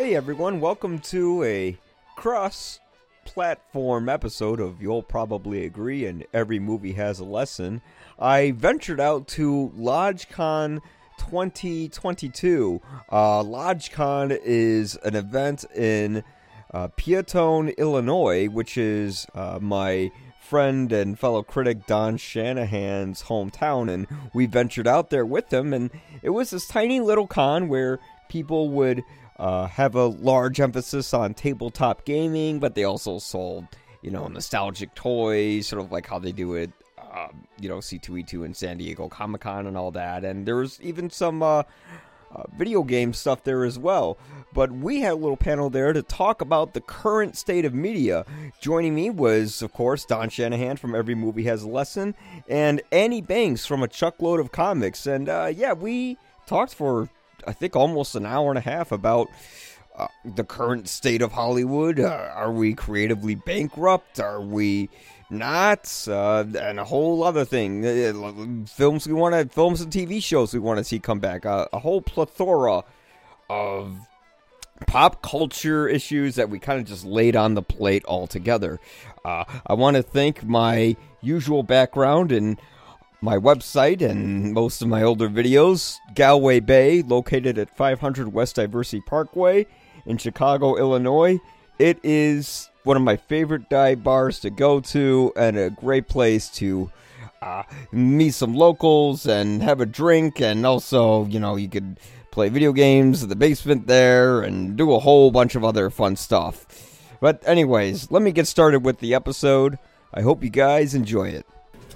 Hey everyone, welcome to a cross platform episode of You'll Probably Agree and Every Movie Has a Lesson. I ventured out to LodgeCon 2022. Uh, LodgeCon is an event in uh, Peotone, Illinois, which is uh, my friend and fellow critic Don Shanahan's hometown, and we ventured out there with him, and it was this tiny little con where people would uh, have a large emphasis on tabletop gaming, but they also sold, you know, nostalgic toys, sort of like how they do it, uh, you know, C2E2 and San Diego Comic Con and all that, and there was even some. Uh, uh, video game stuff there as well. But we had a little panel there to talk about the current state of media. Joining me was, of course, Don Shanahan from Every Movie Has a Lesson and Annie Banks from A Chuckload of Comics. And uh, yeah, we talked for, I think, almost an hour and a half about. Uh, the current state of Hollywood. Uh, are we creatively bankrupt? Are we not, uh, and a whole other thing. Uh, films we want to, films and TV shows we want to see come back. Uh, a whole plethora of pop culture issues that we kind of just laid on the plate altogether. Uh, I want to thank my usual background and my website and most of my older videos, Galway Bay, located at 500 West Diversey Parkway in Chicago, Illinois. It is one of my favorite dive bars to go to and a great place to uh, meet some locals and have a drink. And also you know you could play video games in the basement there and do a whole bunch of other fun stuff. But anyways let me get started with the episode. I hope you guys enjoy it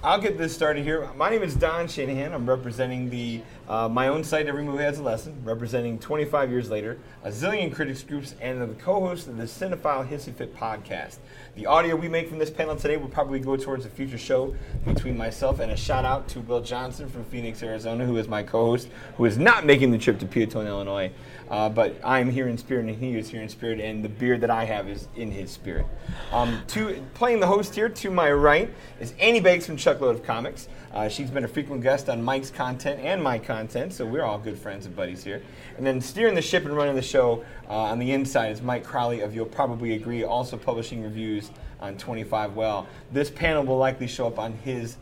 I'll get this started here. My name is Don Shanahan. I'm representing the uh, my own site, Every Movie Has a Lesson, representing 25 years later, a zillion critics groups, and the co-host of the Cinephile Hissy Fit podcast. The audio we make from this panel today will probably go towards a future show between myself and a shout out to Will Johnson from Phoenix, Arizona, who is my co-host, who is not making the trip to Peotone, Illinois. Uh, but I'm here in spirit, and he is here in spirit, and the beard that I have is in his spirit. Um, to playing the host here to my right is Annie Banks from Chuckload of Comics. Uh, she's been a frequent guest on Mike's content and my content, so we're all good friends and buddies here. And then steering the ship and running the show uh, on the inside is Mike Crowley of You'll Probably Agree, also publishing reviews on 25YL. This panel will likely show up on his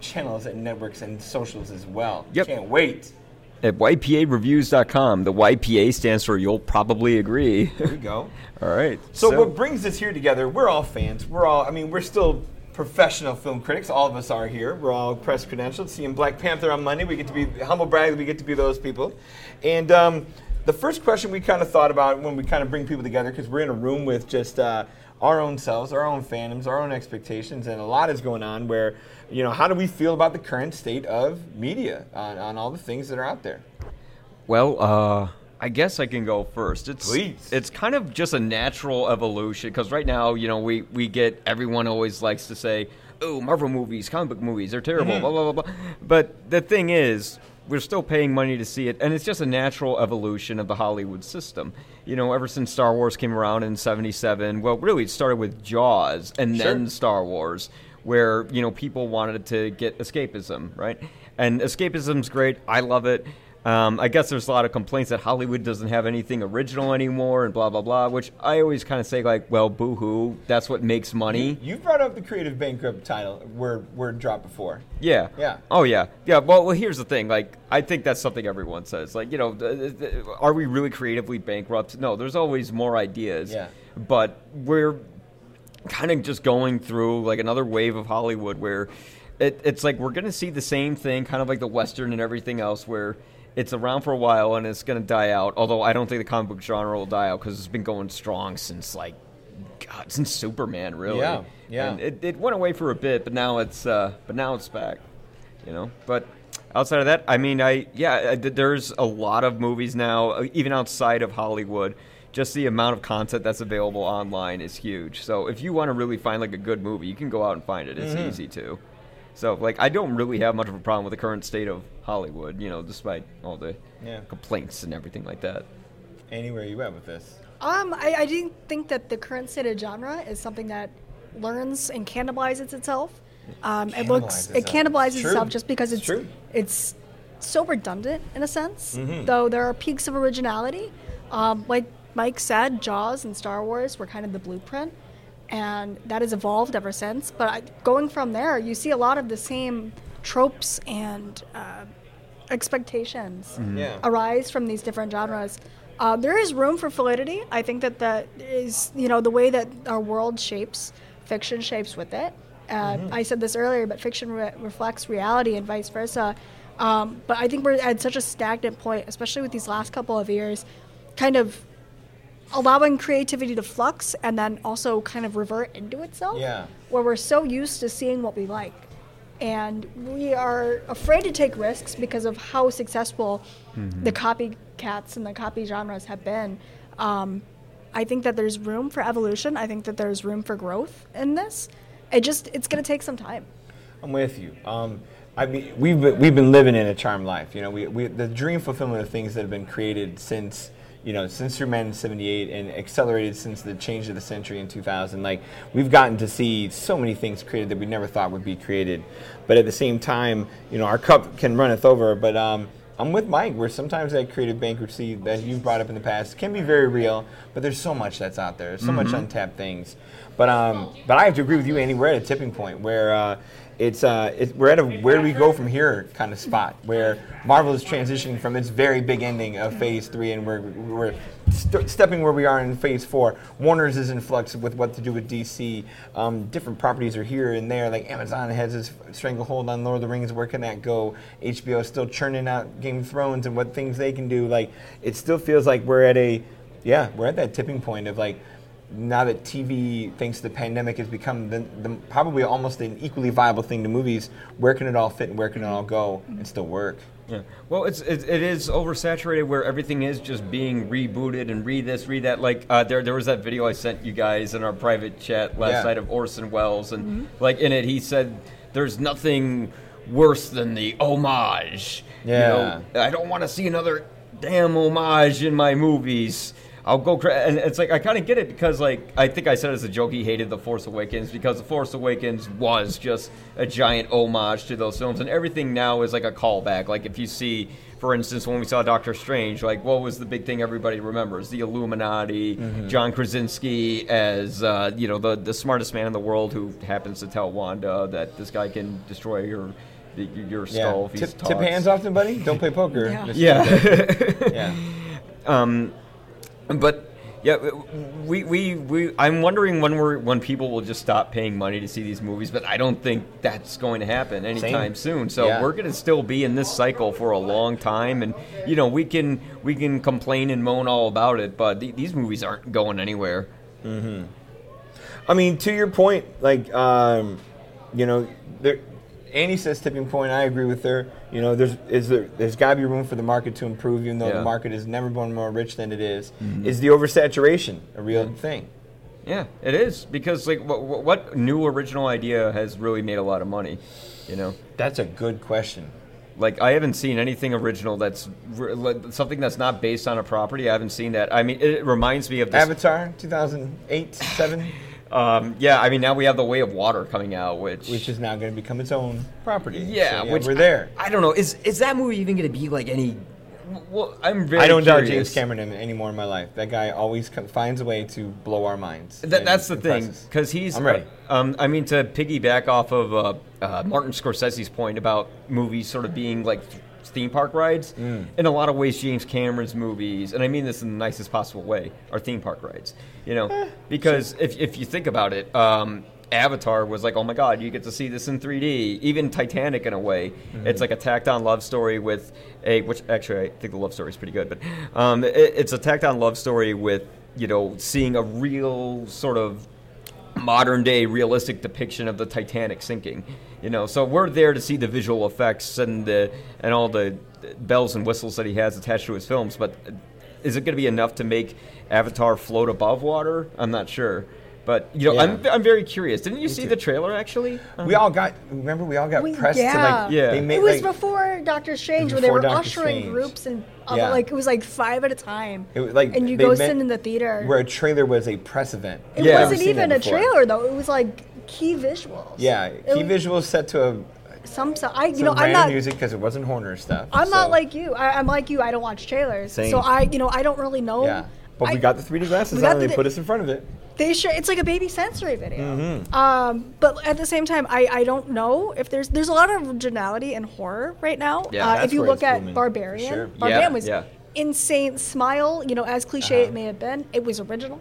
channels and networks and socials as well. Yep. Can't wait at ypareviews.com. The YPA stands for You'll Probably Agree. There we go. all right. So, so, what brings us here together, we're all fans. We're all, I mean, we're still professional film critics. All of us are here. We're all press credentialed. Seeing Black Panther on Monday, we get to be, humble brag, we get to be those people. And um, the first question we kind of thought about when we kind of bring people together, because we're in a room with just uh, our own selves, our own fandoms, our own expectations, and a lot is going on where you know, how do we feel about the current state of media on, on all the things that are out there? Well, uh, I guess I can go first. It's Please. it's kind of just a natural evolution because right now, you know, we we get everyone always likes to say, "Oh, Marvel movies, comic book movies, they're terrible." Mm-hmm. Blah blah blah blah. But the thing is, we're still paying money to see it, and it's just a natural evolution of the Hollywood system. You know, ever since Star Wars came around in '77, well, really, it started with Jaws and sure. then Star Wars where you know people wanted to get escapism, right? And escapism's great. I love it. Um, I guess there's a lot of complaints that Hollywood doesn't have anything original anymore and blah blah blah. Which I always kind of say like, well, boo-hoo. That's what makes money. You, brought up the creative bankrupt title word word drop before. Yeah. Yeah. Oh yeah. Yeah. Well, well, here's the thing. Like, I think that's something everyone says. Like, you know, are we really creatively bankrupt? No. There's always more ideas. Yeah. But we're kind of just going through like another wave of Hollywood where it, it's like we're going to see the same thing, kind of like the Western and everything else, where it's around for a while and it's going to die out. Although I don't think the comic book genre will die out because it's been going strong since like God, since Superman, really. Yeah, yeah. And it, it went away for a bit, but now it's uh, but now it's back. You know, but outside of that, I mean, I yeah, there's a lot of movies now, even outside of Hollywood just the amount of content that's available online is huge. So if you want to really find like a good movie, you can go out and find it. It's mm-hmm. easy to. So like I don't really have much of a problem with the current state of Hollywood, you know, despite all the yeah. complaints and everything like that. Anywhere you at with this? Um, I, I didn't think that the current state of genre is something that learns and cannibalizes itself. Um, it, it looks it cannibalizes it's itself just because it's it's, it's so redundant in a sense. Mm-hmm. Though there are peaks of originality, um, like Mike said, Jaws and Star Wars were kind of the blueprint, and that has evolved ever since. But I, going from there, you see a lot of the same tropes and uh, expectations Mm-hmm. Yeah. arise from these different genres. Uh, there is room for fluidity. I think that that is, you know, the way that our world shapes, fiction shapes with it. Uh, I said this earlier, but fiction re- reflects reality and vice versa. Um, but I think we're at such a stagnant point, especially with these last couple of years, kind of allowing creativity to flux and then also kind of revert into itself. Yeah. Where we're so used to seeing what we like. And we are afraid to take risks because of how successful the copycats and the copy genres have been. Um, I think that there's room for evolution. I think that there's room for growth in this. It just it's going to take some time. I'm with you. Um, I mean, we've been, we've been living in a charmed life. You know, we, we the dream fulfillment of things that have been created since you know since Superman in '78 and accelerated since the change of the century in 2000. Like we've gotten to see so many things created that we never thought would be created. But at the same time, you know, our cup can runneth over. But um, I'm with Mike. Where sometimes that creative bankruptcy that you've brought up in the past can be very real. But there's so much that's out there. So much untapped things. But um, but I have to agree with you, Andy. We're at a tipping point where uh, it's uh, we're at a where do we go from here kind of spot where Marvel is transitioning from its very big ending of Phase Three, and we're we're st- stepping where we are in Phase Four. Warner's is in flux with what to do with DC. Um, different properties are here and there. Like Amazon has its stranglehold on Lord of the Rings. Where can that go? HBO is still churning out Game of Thrones and what things they can do. Like it still feels like we're at a yeah we're at that tipping point of like now that TV, thanks to the pandemic, has become the, the, probably almost an equally viable thing to movies, where can it all fit and where can it all go and still work? Yeah. Well, it's it, it is oversaturated where everything is just being rebooted and read this, read that. Like uh, there there was that video I sent you guys in our private chat last Yeah. night of Orson Welles, and like in it he said, "There's nothing worse than the homage." Yeah. You know, I don't want to see another damn homage in my movies. I'll go cra- and it's like I kind of get it because like I think I said as a joke he hated the Force Awakens because the Force Awakens was just a giant homage to those films and everything now is like a callback. Like if you see, for instance, when we saw Doctor Strange, like what was the big thing everybody remembers? The Illuminati, John Krasinski as uh, you know the the smartest man in the world who happens to tell Wanda that this guy can destroy your your skull if he Tip, tip hands often, buddy. Don't play poker. Yeah. Yeah. yeah. Um, but yeah, we, we, we I'm wondering when we're when people will just stop paying money to see these movies, but I don't think that's going to happen anytime soon. So Yeah. we're going to still be in this cycle for a long time, and you know we can we can complain and moan all about it, but th- these movies aren't going anywhere. I mean, to your point, like, um, you know, there, Annie says tipping point. I agree with her. You know, there's is there there's got to be room for the market to improve, even though Yeah. the market has never been more rich than it is. Mm-hmm. Is the oversaturation a real thing? Yeah, it is because like what, what new original idea has really made a lot of money, you know? That's a good question. Like I haven't seen anything original that's re- something that's not based on a property. I haven't seen that. I mean, it reminds me of this. Avatar, 2008, seven, Um, yeah, I mean now we have the Way of Water coming out, which which is now going to become its own property. yeah, So, which we're there. I, I don't know. Is is that movie even going to be like any? Well, I'm very. I don't doubt. James Cameron anymore in my life. That guy always co- finds a way to blow our minds. That, that's the thing, because he's. I'm ready. Um, I mean, to piggyback off of uh, uh, Martin Scorsese's point about movies sort of being like theme park rides. Mm. In a lot of ways, James Cameron's movies, and I mean this in the nicest possible way, are theme park rides. You know, Eh, because if if you think about it. Um, Avatar was like, oh my god, you get to see this in 3D. Even Titanic, in a way, Mm-hmm. it's like a tacked on love story with a, which actually I think the love story is pretty good, but um, it, it's a tacked on love story with, you know, seeing a real sort of modern day realistic depiction of the Titanic sinking. You know, so we're there to see the visual effects and the and all the bells and whistles that he has attached to his films. But is it going to be enough to make Avatar float above water? I'm not sure. But you know, I'm, I'm very curious. Didn't you see too. the trailer actually? We all got. Remember, we all got We- pressed yeah. to like. Yeah. They made, It was like, before Doctor Strange, It where they were Doctor ushering Strange. groups and uh, Yeah. like it was like five at a time. It was like and you go sit in the theater. where a trailer was a press event. it Yeah. Wasn't even a trailer though. It was like key visuals. Yeah, It key was- visuals set to a Some, so I, you some know, I'm not. music because it wasn't Horner stuff. I'm so- not like you. I, I'm like you. I don't watch trailers, Same. so I, you know, I don't really know Yeah. But we got the 3D glasses we got on, and the- they put us in front of it. They sure it's like a baby sensory video. Mm-hmm. Um, but at the same time, I, I don't know if there's there's a lot of originality in horror right now. Yeah, uh, that's if you where look at booming, Barbarian, sure. Barbarian Yeah, was yeah. insane. Smile, you know, as cliche Uh-huh. it may have been, it was original.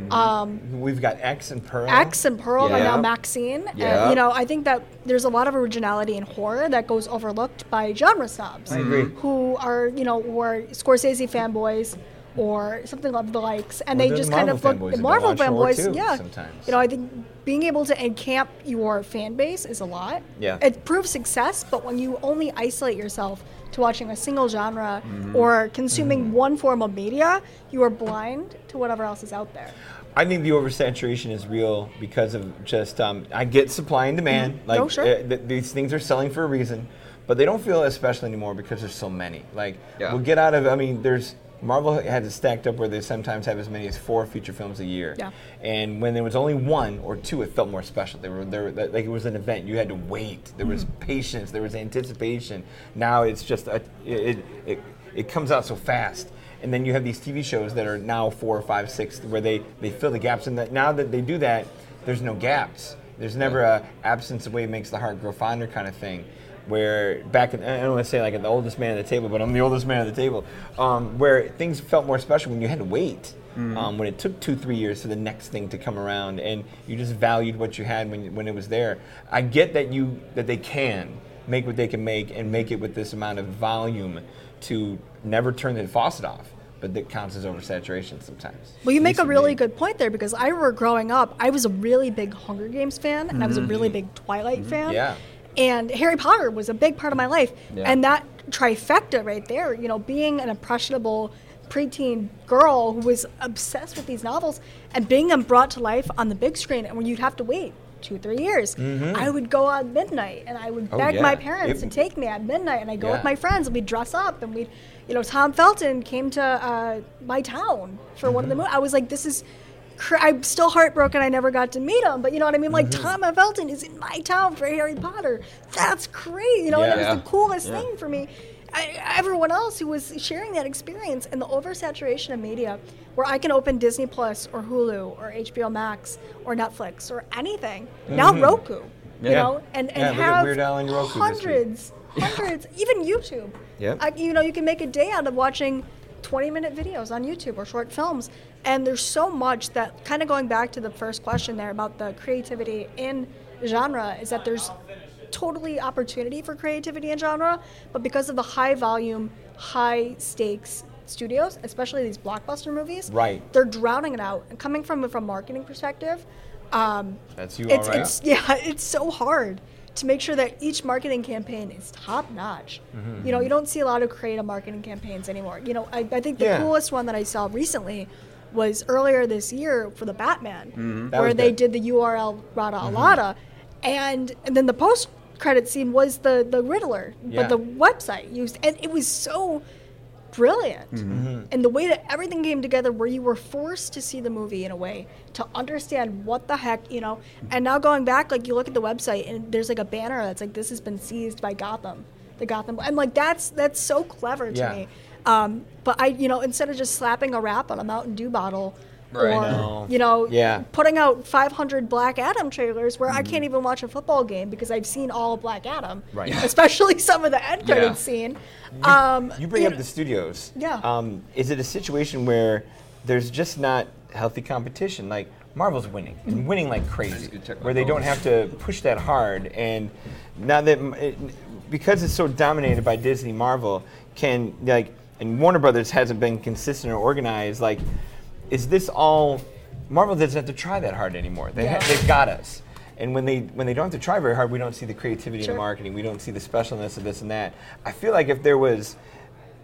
Mm-hmm. Um, We've got X and Pearl. X and Pearl and Yeah. now Maxine. Yeah. And, you know, I think that there's a lot of originality in horror that goes overlooked by genre snobs. I agree. Who are, you know, or Scorsese fanboys or something of the likes. And Well, they just the kind of look, fanboys Marvel watch horror fanboys, too, yeah. sometimes. You know, I think being able to encamp your fan base is a lot. Yeah. It proves success, but when you only isolate yourself to watching a single genre Mm-hmm. or consuming one form of media, you are blind to whatever else is out there. I think the oversaturation is real because of just um, I get supply and demand. Like Oh, sure. uh, th- these things are selling for a reason, but they don't feel as special anymore because there's so many. Like Yeah. we'll get out of. I mean, there's Marvel had it stacked up where they sometimes have as many as four feature films a year. Yeah. And when there was only one or two, it felt more special. They were there like it was an event. You had to wait. There was mm-hmm. patience. There was anticipation. Now it's just a, it, it it comes out so fast. And then you have these TV shows that are now four, five, six, where they, they fill the gaps. And that now that they do that, there's no gaps. There's never a absence of way makes the heart grow fonder kind of thing. Where back in, I don't want to say like the oldest man at the table, but I'm the oldest man at the table. Um, where things felt more special when you had to wait. Um, when it took two, three years for the next thing to come around, and you just valued what you had when, when it was there. I get that you that they can make what they can make and make it with this amount of volume to never turn the faucet off, but that counts as oversaturation sometimes. Well, you make a really me. good point there because I remember growing up, I was a really big Hunger Games fan and I was a really big Twilight fan. Mm-hmm. Yeah. And Harry Potter was a big part of my life. Yeah. And that trifecta right there, you know, being an impressionable preteen girl who was obsessed with these novels and being them brought to life on the big screen and when you'd have to wait two, three years. I would go on midnight and I would Mm-hmm. Oh, beg yeah. my parents It- to take me at midnight and I'd go with my friends and we'd dress up and we'd, you know, Tom Felton came to uh, my town for one of the Mm-hmm. movies. I was like, this is, cr- I'm still heartbroken I never got to meet him, but you know what I mean? Like, Mm-hmm. Tom Felton is in my town for Harry Potter. That's crazy. you know, and it Yeah. was the coolest Yeah. thing for me. I, everyone else who was sharing that experience and the oversaturation of media, where I can open Disney Plus or Hulu or HBO Max or Netflix or anything. Now Roku, you know, and, and Yeah, have Weird Al on Roku hundreds, hundreds, even YouTube. Yep. I, you know, you can make a day out of watching 20 minute videos on YouTube or short films. And there's so much that, kind of going back to the first question there about the creativity in genre, is that there's totally opportunity for creativity in genre, but because of the high volume, high stakes studios, especially these blockbuster movies, Right. they're drowning it out. And coming from from a marketing perspective, um, That's you, it's, all right? it's yeah, it's so hard to make sure that each marketing campaign is top notch. Mm-hmm. You know, you don't see a lot of creative marketing campaigns anymore. You know, I, I think the Yeah. coolest one that I saw recently was earlier this year for the Batman, Mm-hmm. Where they good. Mm-hmm. did the URL Rata Alada, and and then the post credit scene was the the Riddler, Yeah. but the website used, and it was so brilliant. Mm-hmm. And the way that everything came together, where you were forced to see the movie in a way to understand what the heck, you know. And now going back, like you look at the website and there's like a banner that's like, "This has been seized by Gotham." The Gotham, and like that's that's so clever to Yeah. me. Um, but I, you know, instead of just slapping a wrap on a Mountain Dew bottle, Right. or No. you know, Yeah. putting out 500 Black Adam trailers where Mm-hmm. I can't even watch a football game because I've seen all of Black Adam, Right. especially some of the end Yeah. credits scene. Um, You bring you up know- the studios. Yeah. Um, is it a situation where there's just not healthy competition? Like Marvel's winning and winning like crazy, good check my where they don't have to push that hard. And now that it, because it's so dominated by Disney, Marvel can like, and Warner Brothers hasn't been consistent or organized. Like, is this all? Marvel doesn't have to try that hard anymore. They ha- Yeah. they've got us. And when they when they don't have to try very hard, we don't see the creativity in the marketing. We don't see the specialness of this and that. I feel like if there was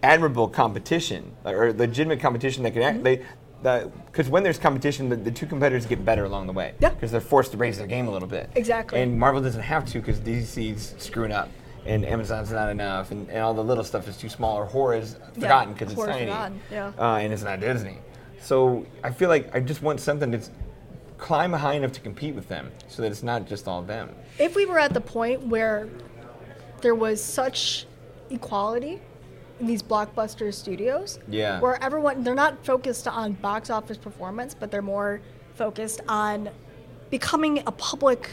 admirable competition or legitimate competition that could Mm-hmm. act, they because when there's competition, the, the two competitors get better along the way. Yeah. Because they're forced to raise their game a little bit. Exactly. And Marvel doesn't have to because DC's screwing up. And Amazon's not enough, and, and all the little stuff is too small, or horror is forgotten because it's horror's tiny, forgotten, yeah. uh, and it's not Disney. So I feel like I just want something that's climb high enough to compete with them, so that it's not just all them. if we were at the point where there was such equality in these blockbuster studios. Yeah. Where everyone they're not focused on box office performance, but they're more focused on becoming a public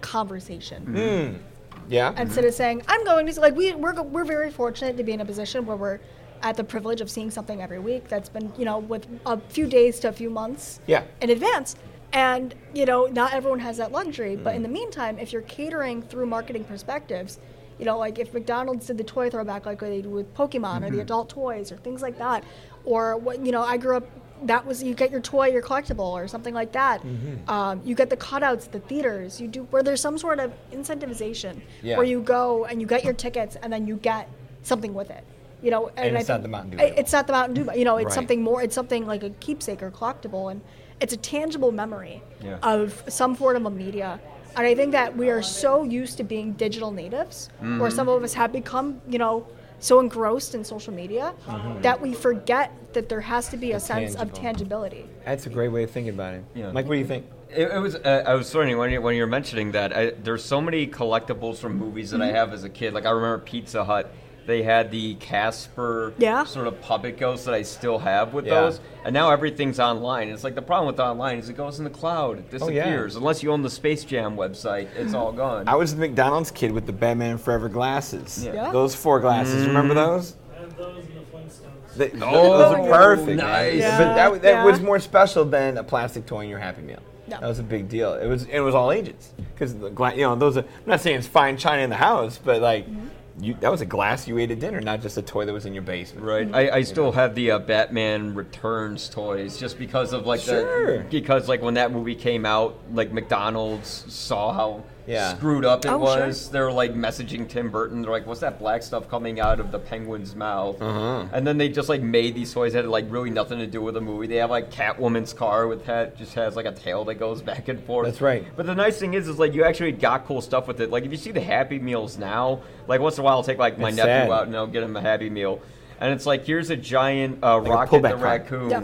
conversation. Yeah. Instead of saying, I'm going to like we we're we're very fortunate to be in a position where we're at the privilege of seeing something every week that's been, you know, with a few days to a few months Yeah. in advance. And, you know, not everyone has that luxury. But Mm. in the meantime, if you're catering through marketing perspectives, you know, like if McDonald's did the toy throwback like they do with Pokemon or the adult toys or things like that, or what, you know, I grew up, that was, you get your toy, your collectible or something like that. Um, you get the cutouts the theaters. You do, where there's some sort of incentivization Yeah. where you go and you get your tickets and then you get something with it. You know, and, I it's not the Mountain Dew It's not the Mountain Dew. You know, it's Right. something more. It's something like a keepsake or collectible, and it's a tangible memory Yeah. of some form of media. And I think that we are so used to being digital natives, Mm-hmm. or some of us have become, you know, so engrossed in social media that we forget that there has to be a sense of Mm-hmm. tangibility. That's a great way of thinking about it. Yeah. Mike, what do you think? It, it was. Uh, I was wondering when you when you were mentioning that. I, there's so many collectibles from movies that I have as a kid. Like I remember Pizza Hut. They had the Casper Yeah. sort of puppet ghost that I still have with Yeah. those. And now everything's online. It's like the problem with online is it goes in the cloud. It Oh, yeah. disappears. Unless you own the Space Jam website, it's all gone. I was the McDonald's kid with the Batman Forever glasses. Yeah. Yeah. Those four glasses. Mm. Remember those? I have those in the Flintstones. They, Oh, those are perfect. nice. Yeah. But that, that Yeah. was more special than a plastic toy in your Happy Meal. Yeah. That was a big deal. It was it was all ages because you know those. Are, I'm not saying it's fine china in the house, but like mm-hmm. You, that was a glass you ate at dinner, not just a toy that was in your basement. Right. I, I still have the uh, Batman Returns toys just because of like Sure. the because like when that movie came out, like McDonald's saw how Yeah. screwed up it Oh, sure. was. They're like messaging Tim Burton. They're like, "What's that black stuff coming out of the penguin's mouth?" Uh-huh. And then they just like made these toys that had like really nothing to do with the movie. They have like Catwoman's car with that just has like a tail that goes back and forth. That's right. But the nice thing is, is like you actually got cool stuff with it. Like if you see the Happy Meals now, like once in a while I'll take like my It's nephew sad. out and I'll get him a Happy Meal, and it's like here's a giant uh, a Rocket the raccoon. Yeah.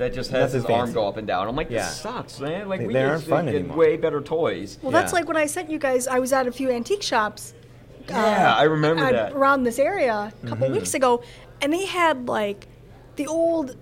That just has Nothing his arm fancy. go up and down. I'm like, this Yeah. sucks, man. Like They- we they aren't to fun get anymore. way better toys. Well, that's Yeah. like when I sent you guys. I was at a few antique shops. uh, Yeah, I remember at- that. around this area a couple Mm-hmm. weeks ago, and they had like the old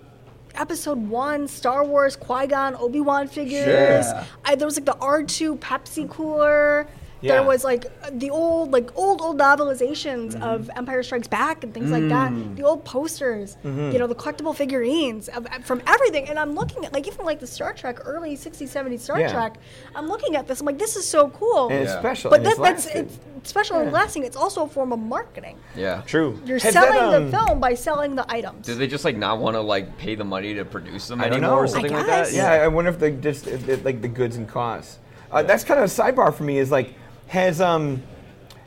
episode one Star Wars Qui Gon Obi Wan figures. Sure. I, there was like the R two Pepsi cooler. Yeah. There was like the old, like old, old novelizations Mm-hmm. of Empire Strikes Back and things like that. Mm. The old posters, Mm-hmm. you know, the collectible figurines of, from everything. And I'm looking at like even like the Star Trek, early 60s, 70s Star Yeah. Trek. I'm looking at this. I'm like, this is so cool. And it's special. But and that, it's that's lasted. it's special and lasting. It's also a form of marketing. Yeah. true. You're Has selling that, um, the film by selling the items. Do they just like not want to like pay the money to produce them I don't anymore know. or I something like that? Yeah, I wonder if they just if they, like the goods and costs. Uh, That's kind of a sidebar for me. Is like has um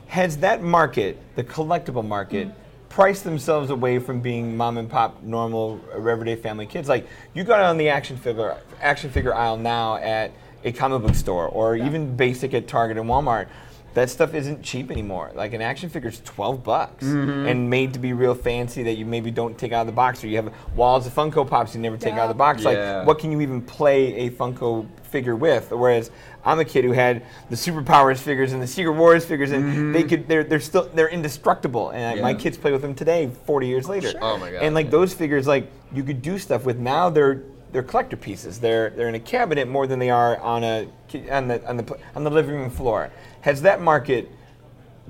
has that market, the collectible market, priced themselves away from being mom and pop normal everyday family kids? Like you go on the action figure action figure aisle now at a comic book store or even basic at Target and Walmart. That stuff isn't cheap anymore. Like an action figure is twelve bucks and made to be real fancy that you maybe don't take out of the box, or you have walls of Funko Pops you never take out of the box. Yeah. Like what can you even play a Funko figure with? Whereas I'm a kid who had the Superpowers figures and the Secret Wars figures, and mm-hmm. they could they're they're still they're indestructible. And my kids play with them today, 40 years oh, later. Oh my God, And like yeah. those figures, like you could do stuff with. Now they're they're collector pieces. They're they're in a cabinet more than they are on a on the on the on the living room floor. Has that market?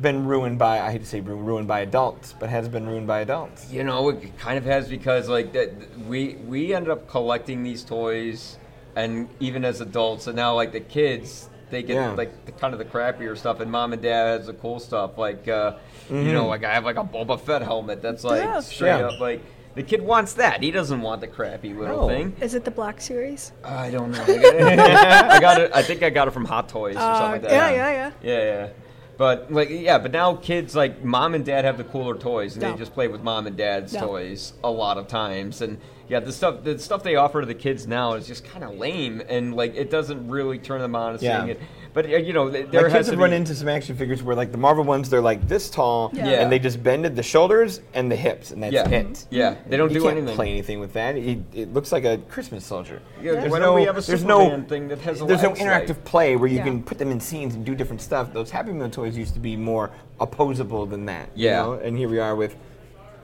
Been ruined by I hate to say ruined by adults, but has been ruined by adults. You know, it kind of has because like that we we ended up collecting these toys, and even as adults, and now like the kids, they get Yeah. like the kind of the crappier stuff, and mom and dad has the cool stuff. Like uh, you know, like I have like a Boba Fett helmet that's like Yeah. straight Yeah. up like. The kid wants that. He doesn't want the crappy little No. thing. Is it the Black Series? I don't know. I got, it, I got it. I think I got it from Hot Toys or Uh, something like that. yeah, yeah, yeah. Yeah, yeah. But like, yeah, but now kids like mom and dad have the cooler toys, and Yeah. they just play with mom and dad's Yeah. toys a lot of times. And yeah, the stuff the stuff they offer to the kids now is just kind of lame, and like it doesn't really turn them on to Yeah. seeing it. But uh, you know, th- My there kids has have to run into some action figures where, like the Marvel ones, they're like this tall, Yeah. Yeah. and they just bended the shoulders and the hips, and that's Yeah. it. Yeah, they don't you do can't anything. play anything with that. It, it looks like a Christmas soldier. Yeah, There's why no, don't we have a there's Superman no, thing that has a There's no legs interactive like- play where you Yeah. can put them in scenes and do different stuff. Those Happy Meal toys used to be more opposable than that. you Yeah. know? and here we are with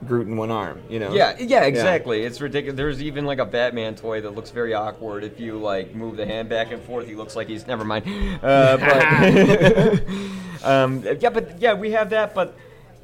Groot in one arm. You know. Yeah, yeah, exactly. It's ridiculous. There's even like a Batman toy that looks very awkward. If you like move the hand back and forth, he looks like he's never mind. Uh, but um, yeah, but yeah, we have that. But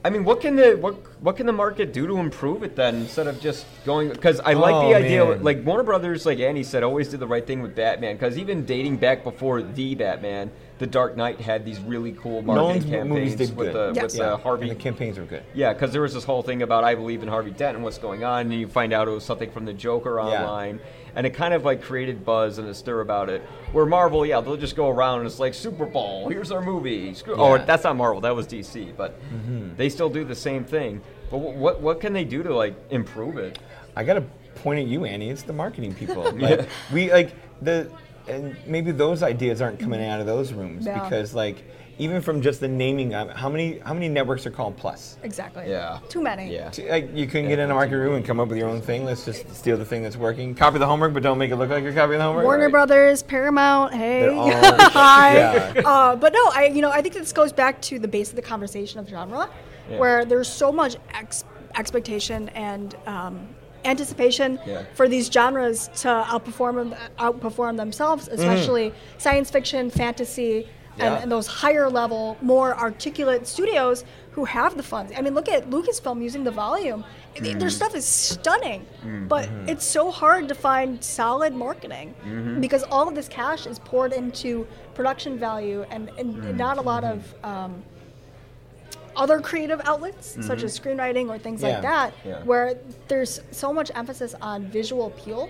I mean, what can the what what can the market do to improve it then instead of just going? Because I like Oh, the idea, man. like Warner Brothers, like Andy said, always did the right thing with Batman. Because even dating back before the Batman, The Dark Knight had these really cool marketing Nolan's movies campaigns did with good. the Yes. with the Harvey And the campaigns were good. yeah, because there was this whole thing about I believe in Harvey Dent and what's going on, and you find out it was something from the Joker Yeah. online, and it kind of like created buzz and a stir about it. Where Marvel, yeah, they'll just go around and it's like Super Bowl, here's our movie. Screw- Oh, Yeah. that's not Marvel, that was DC, but mm-hmm. they still do the same thing. But wh- what what can they do to like improve it? I gotta point at you, Annie. It's the marketing people. Like, we like the, and maybe those ideas aren't coming out of those rooms Yeah. because like even from just the naming, of how many how many networks are called Plus? Exactly. Yeah. Too many. Yeah. T- Like you couldn't get in a market room and come up with your own thing. Let's just steal the thing that's working. Copy the homework, but don't make it look like you're copying the homework. Warner Right. Brothers, Paramount, hey, all- hi. Yeah. Uh, but no, I you know I think this goes back to the base of the conversation of genre, Yeah. where there's so much ex- expectation and um, anticipation Yeah. for these genres to outperform them, outperform themselves, especially science fiction, fantasy. And, Mm-hmm. Yeah. and those higher level, more articulate studios who have the funds. I mean, look at Lucasfilm using the volume. Mm-hmm. Their stuff is stunning, but it's so hard to find solid marketing Mm-hmm. because all of this cash is poured into production value and, and Mm-hmm. not a lot of um, other creative outlets such as screenwriting or things Yeah. like that, Mm-hmm. Yeah. where there's so much emphasis on visual appeal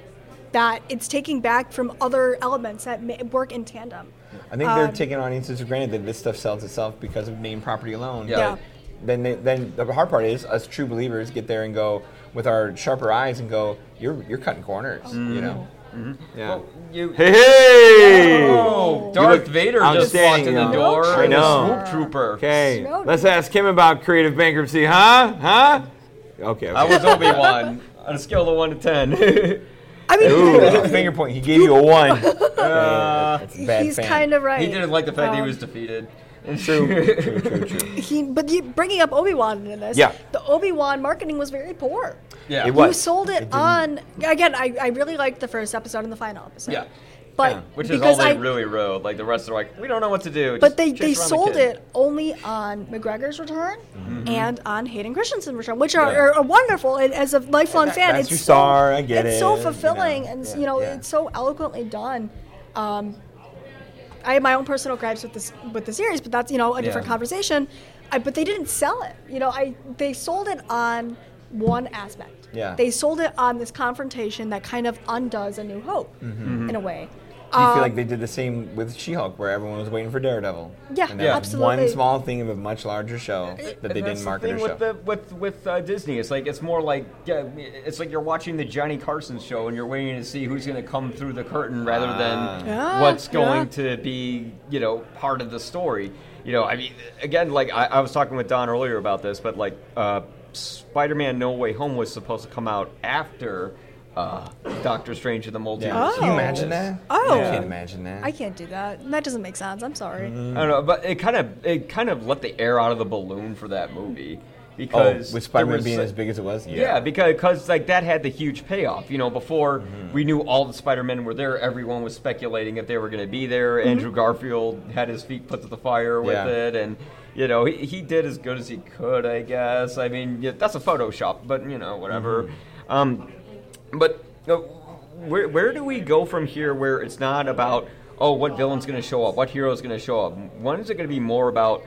that it's taking back from other elements that work in tandem. I think they're Um, taking audiences for granted that this stuff sells itself because of name property alone. Yeah. Yeah. Then, they, then the hard part is us true believers get there and go with our sharper eyes and go, you're you're cutting corners, you know. Yeah. Well, you, Hey, hey! oh, Darth look Vader just walked in the young. door. I know. Swoop trooper. Okay, let's ask him about creative bankruptcy, huh? Huh? Okay. I was Obi Wan on a scale of one to ten. I mean, Ooh, finger point. He gave you a one. Uh, that's a bad he's kind of right. he didn't like the fact that he Um, was defeated. True, true, true, true. He, but you, bringing up Obi Wan in this, Yeah. the Obi Wan marketing was very poor. Yeah. It was. You sold it, It on again. I, I really liked the first episode and the final episode. Yeah. but Yeah. Which is all they I, really wrote. Like the rest are like, we don't know what to do. but Just they, they around the sold it only on McGregor's return and on Hayden Christensen's return, which are, Mm-hmm. Yeah. are, are wonderful. And as a lifelong That- fan, it's your so, star, I get it's it, so you fulfilling, know. and Yeah, you know yeah. it's so eloquently done. Um, I have my own personal gripes with this with the series, but that's you know a different Yeah. conversation. I, but they didn't sell it. You know, I they sold it on one aspect. Yeah. They sold it on this confrontation that kind of undoes A New Hope Mm-hmm. in a way. Do you Um, feel like they did the same with She-Hulk, where everyone was waiting for Daredevil? Yeah, and that Yeah. was one absolutely. small thing of a much larger show that they And didn't that's market the or thing show. with the with with uh, Disney. It's like it's more like yeah, it's like you're watching the Johnny Carson show and you're waiting to see who's going to come through the curtain rather than Ah. Yeah, what's going yeah. to be you know part of the story. You know, I mean, again, like I, I was talking with Don earlier about this, but like uh, Spider-Man: No Way Home was supposed to come out after uh, Doctor Strange and the Multiverse. yeah. Can you Oh. imagine that? Oh. I can't imagine that. I can't do that. That doesn't make sense. I'm sorry. Mm-hmm. I don't know, but it kind of it kind of let the air out of the balloon for that movie oh, because with Spider-Man was, being as big as it was. Yeah, because cause, like that had the huge payoff. You know, before Mm-hmm. we knew all the Spider-Men were there, everyone was speculating if they were going to be there. Andrew Garfield had his feet put to the fire with Mm-hmm. Yeah. it, and you know he, he did as good as he could, I guess. I mean, yeah, that's a Photoshop, but you know, whatever. Mm-hmm. Um, but uh, where where do we go from here? Where it's not about oh, what villain's going to show up, what hero's going to show up. When is it going to be more about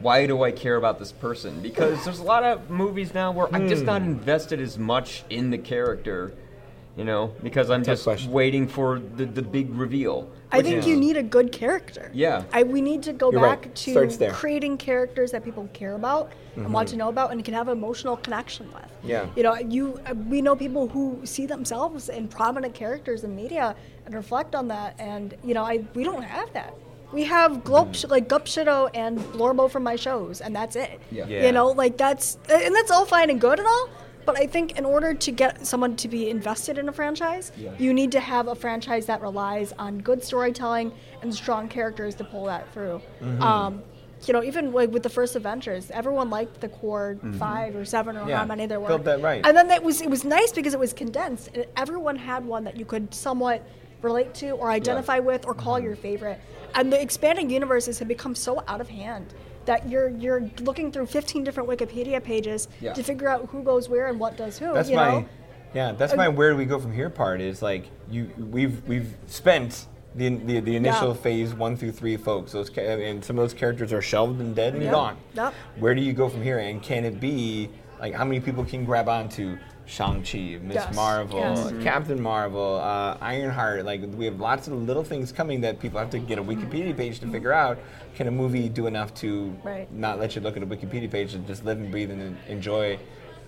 why do I care about this person? Because there's a lot of movies now where I'm just not Hmm. invested as much in the character, you know, because I'm just question. waiting for the, the big reveal. I think is- you need a good character. Yeah. I, we need to go You're back right. to there. creating characters that people care about and want to know about and can have emotional connection with. Yeah. You know, you uh, we know people who see themselves in prominent characters in media and reflect on that, and you know, I we don't have that. We have Glop, like Glup Shitto and Blorbo from my shows, and that's it. Yeah. Yeah. You know, like that's and that's all fine and good and all. But I think in order to get someone to be invested in a franchise, Yeah. you need to have a franchise that relies on good storytelling and strong characters to pull that through. Mm-hmm. Um, you know, even like with the first Avengers, everyone liked the core five or seven or Mm-hmm. Yeah, how many there were. felt that right. And then it was it was nice because it was condensed, and everyone had one that you could somewhat relate to or identify with or call Mm-hmm. your favorite. And the expanding universes have become so out of hand that you're you're looking through 15 different Wikipedia pages Yeah. to figure out who goes where and what does who. That's you my know? yeah. That's my where do we go from here part is like you we've we've spent. The, the, the initial Yeah. phase one through three folks those ca- and some of those characters are shelved and dead and Yep. gone Yep. where do you go from here and can it be like how many people can grab onto Shang-Chi, Miss Yes. Marvel, Yes. Captain Marvel, uh, Ironheart. Like we have lots of little things coming that people have to get a Wikipedia page to figure out. Can a movie do enough to Right. not let you look at a Wikipedia page and just live and breathe and enjoy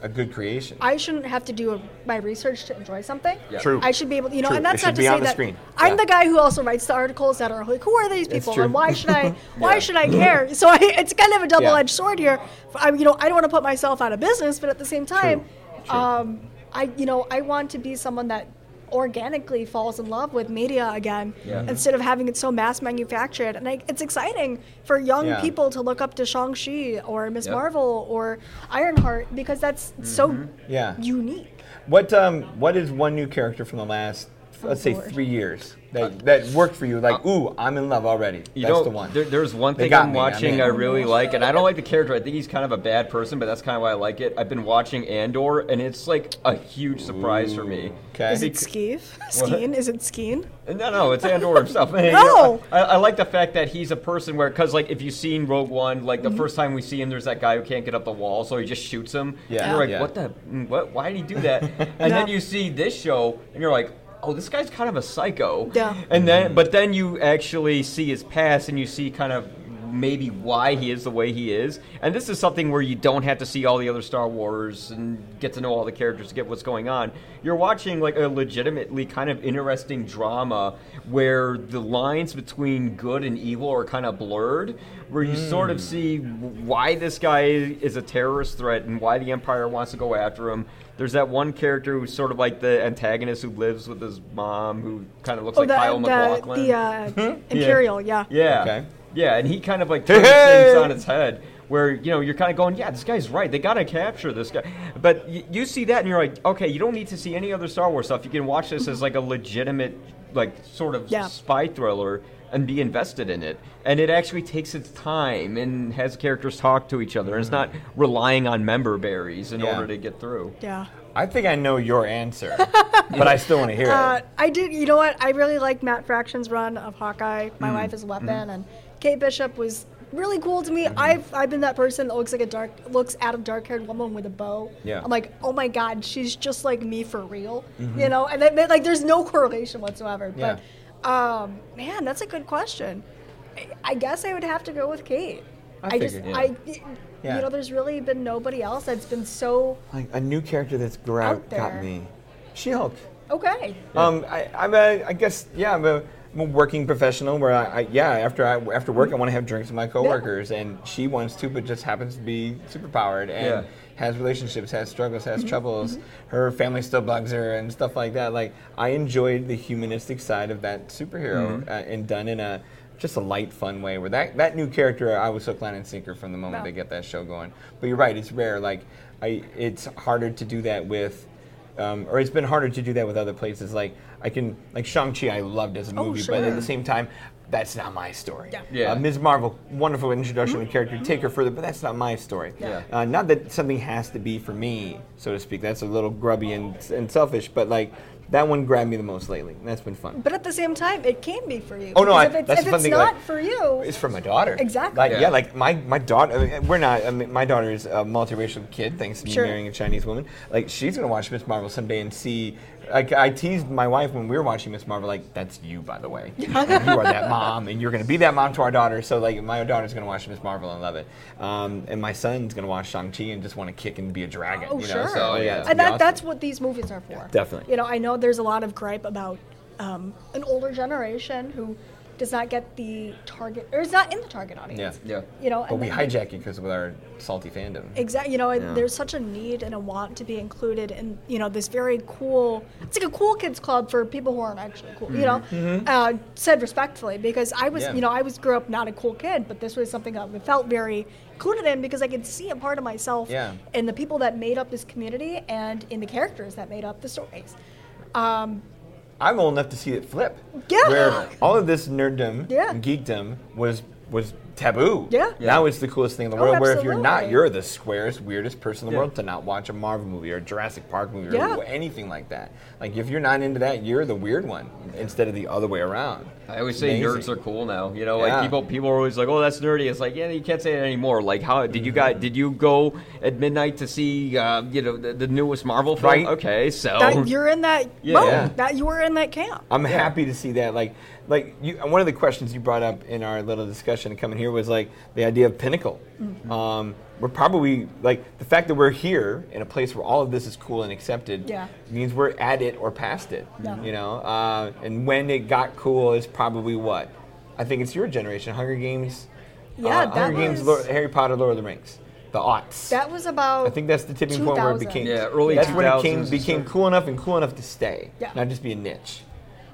a good creation? I shouldn't have to do a, my research to enjoy something. Yeah. True. I should be able, to, you know, True. and that's not to say the that screen. I'm Yeah. the guy who also writes the articles that are like, who are these people and why should I, why Yeah. should I care? So I, it's kind of a double-edged sword here. I, you know, I don't want to put myself out of business, but at the same time, True. Um, I, you know, I want to be someone that organically falls in love with media again Yeah. instead of having it so mass manufactured and I, it's exciting for young Yeah. people to look up to Shang-Chi or Miss Yep. Marvel or Ironheart because that's so Mm-hmm. Yeah. unique What um what is one new character from the last let's say Lord. three years that that worked for you? Like, ooh, I'm in love already. You That's know, the one. There, there's one thing I'm me, I'm watching. I really like, and I don't like the character. I think he's kind of a bad person, but that's kind of why I like it. I've been watching Andor, and it's like a huge surprise for me. Okay. Is it Bec- Skeeve? Skeen? Is it Skeen? No, no, it's Andor himself. You No! know, I, I like the fact that he's a person where, because like if you've seen Rogue One, like Mm-hmm. the first time we see him, there's that guy who can't get up the wall, so he just shoots him. Yeah. And you're like, Yeah. what the, mm, what? Why did he do that? and then you see this show, and you're like. Oh, this guy's kind of a psycho. Yeah. And then, but then you actually see his past, and you see kind of maybe why he is the way he is. And this is something where you don't have to see all the other Star Wars and get to know all the characters to get what's going on. You're watching like a legitimately kind of interesting drama where the lines between good and evil are kind of blurred, where you sort of hmm. see why this guy is a terrorist threat and why the Empire wants to go after him. There's that one character who's sort of like the antagonist who lives with his mom, who kind of looks like the, Kyle the, MacLachlan. the uh, Imperial, yeah. Yeah. Okay. Yeah, and he kind of like turns Hey! things on its head. Where you know you're kind of going, yeah, this guy's right. They gotta capture this guy. But y- you see that, and you're like, okay, you don't need to see any other Star Wars stuff. You can watch this as like a legitimate, like sort of Yeah. spy thriller and be invested in it. And it actually takes its time and has characters talk to each other. And it's not relying on member berries in Yeah. order to get through. Yeah. I think I know your answer, but I still want to hear Uh, it. I did. You know what? I really liked Matt Fraction's run of Hawkeye. Mm, My Wife is a Weapon, mm-hmm. and Kate Bishop was really cool to me. I've I've been that person that looks like a dark looks at a dark haired woman with a bow. Yeah. I'm like, oh my god, she's just like me for real. Mm-hmm. You know, and that, like there's no correlation whatsoever. But um, man, that's a good question. I, I guess I would have to go with Kate. I just figured, I. Yeah. You know, there's really been nobody else that's been so Like a new character that's gra- Out got there. me. She-Hulk. okay. Um, I, I'm a, I guess, yeah, I'm a, I'm a working professional where I, I yeah, after I, after work, I want to have drinks with my coworkers, and she wants to, but just happens to be superpowered and Yeah. has relationships, has struggles, has Mm-hmm. troubles. Her family still bugs her and stuff like that. Like I enjoyed the humanistic side of that superhero Mm-hmm. uh, and done in a just a light, fun way. Where that that new character, I was hook, line, and sinker from the moment Wow. they get that show going. But you're right, it's rare. Like I, it's harder to do that with um, or it's been harder to do that with other places. Like I can, like Shang Chi, I loved as a Oh, movie, but at the same time, that's not my story. Yeah. Yeah. Uh, Ms. Marvel, wonderful introduction to the character, take her further, but that's not my story. Yeah. Uh, not that something has to be for me, so to speak. That's a little grubby and, and selfish, but like that one grabbed me the most lately. and That's been fun. But at the same time, it can be for you. Oh, no, Because I- if it's, that's if fun it's thing, not like- for you, It's for my daughter. Exactly. Like yeah, Yeah. like my my daughter. I mean, we're not. I mean, my daughter is a multiracial kid, thanks to me marrying a Chinese woman. Like she's gonna watch Miss Marvel someday and see. Like I teased my wife when we were watching Miss Marvel. Like that's you, by the way. you are that mom, and you're gonna be that mom to our daughter. So like my daughter's gonna watch Miss Marvel and love it. Um, and my son's gonna watch Shang Chi and just want to kick and be a dragon. oh you know? sure. So yeah, and that, awesome. that's what these movies are for. definitely. You know, I know there's a lot of gripe about um, an older generation who does not get the target or is not in the target audience. Yeah. Yeah. You know, But we hijack it because of our salty fandom. Exactly. You know, Yeah. there's such a need and a want to be included in, you know, this very cool. It's like a cool kids club for people who aren't actually cool. You know, uh, said respectfully because I was, Mm-hmm. Yeah. you know, I was grew up not a cool kid, but this was something I felt very included in because I could see a part of myself Yeah. in the people that made up this community and in the characters that made up the stories. Um, I'm old enough to see it flip. Yeah. Where all of this nerddom Yeah. and geekdom was was taboo. Yeah. Now it's the coolest thing in the Oh, world. Where if you're not, you're the squarest, weirdest person in the Yeah. world to not watch a Marvel movie or a Jurassic Park movie Yeah. or anything like that. Like if you're not into that, you're the weird one instead of the other way around. I always say Amazing. nerds are cool now. You know, Yeah. like people people are always like, "Oh, that's nerdy." It's like, yeah, you can't say it anymore. Like, how did you guys did you go at midnight to see uh, you know the, the newest Marvel film? Right. Okay, so that you're in that Yeah. boat, Yeah. that you were in that camp. I'm happy to see that. Like, like you, one of the questions you brought up in our little discussion coming here was like the idea of pinnacle. Mm-hmm. Um, we're probably like the fact that we're here in a place where all of this is cool and accepted Yeah. means we're at it or past it. Yeah. You know, uh, and when it got cool is probably what I think it's your generation. Hunger Games. Yeah, uh, that Hunger Games, Lord, Harry Potter, Lord of the Rings, the aughts. That was about. I think that's the tipping point where it became. Yeah, early That's when it came, became cool enough and cool enough to stay, Yeah. not just be a niche.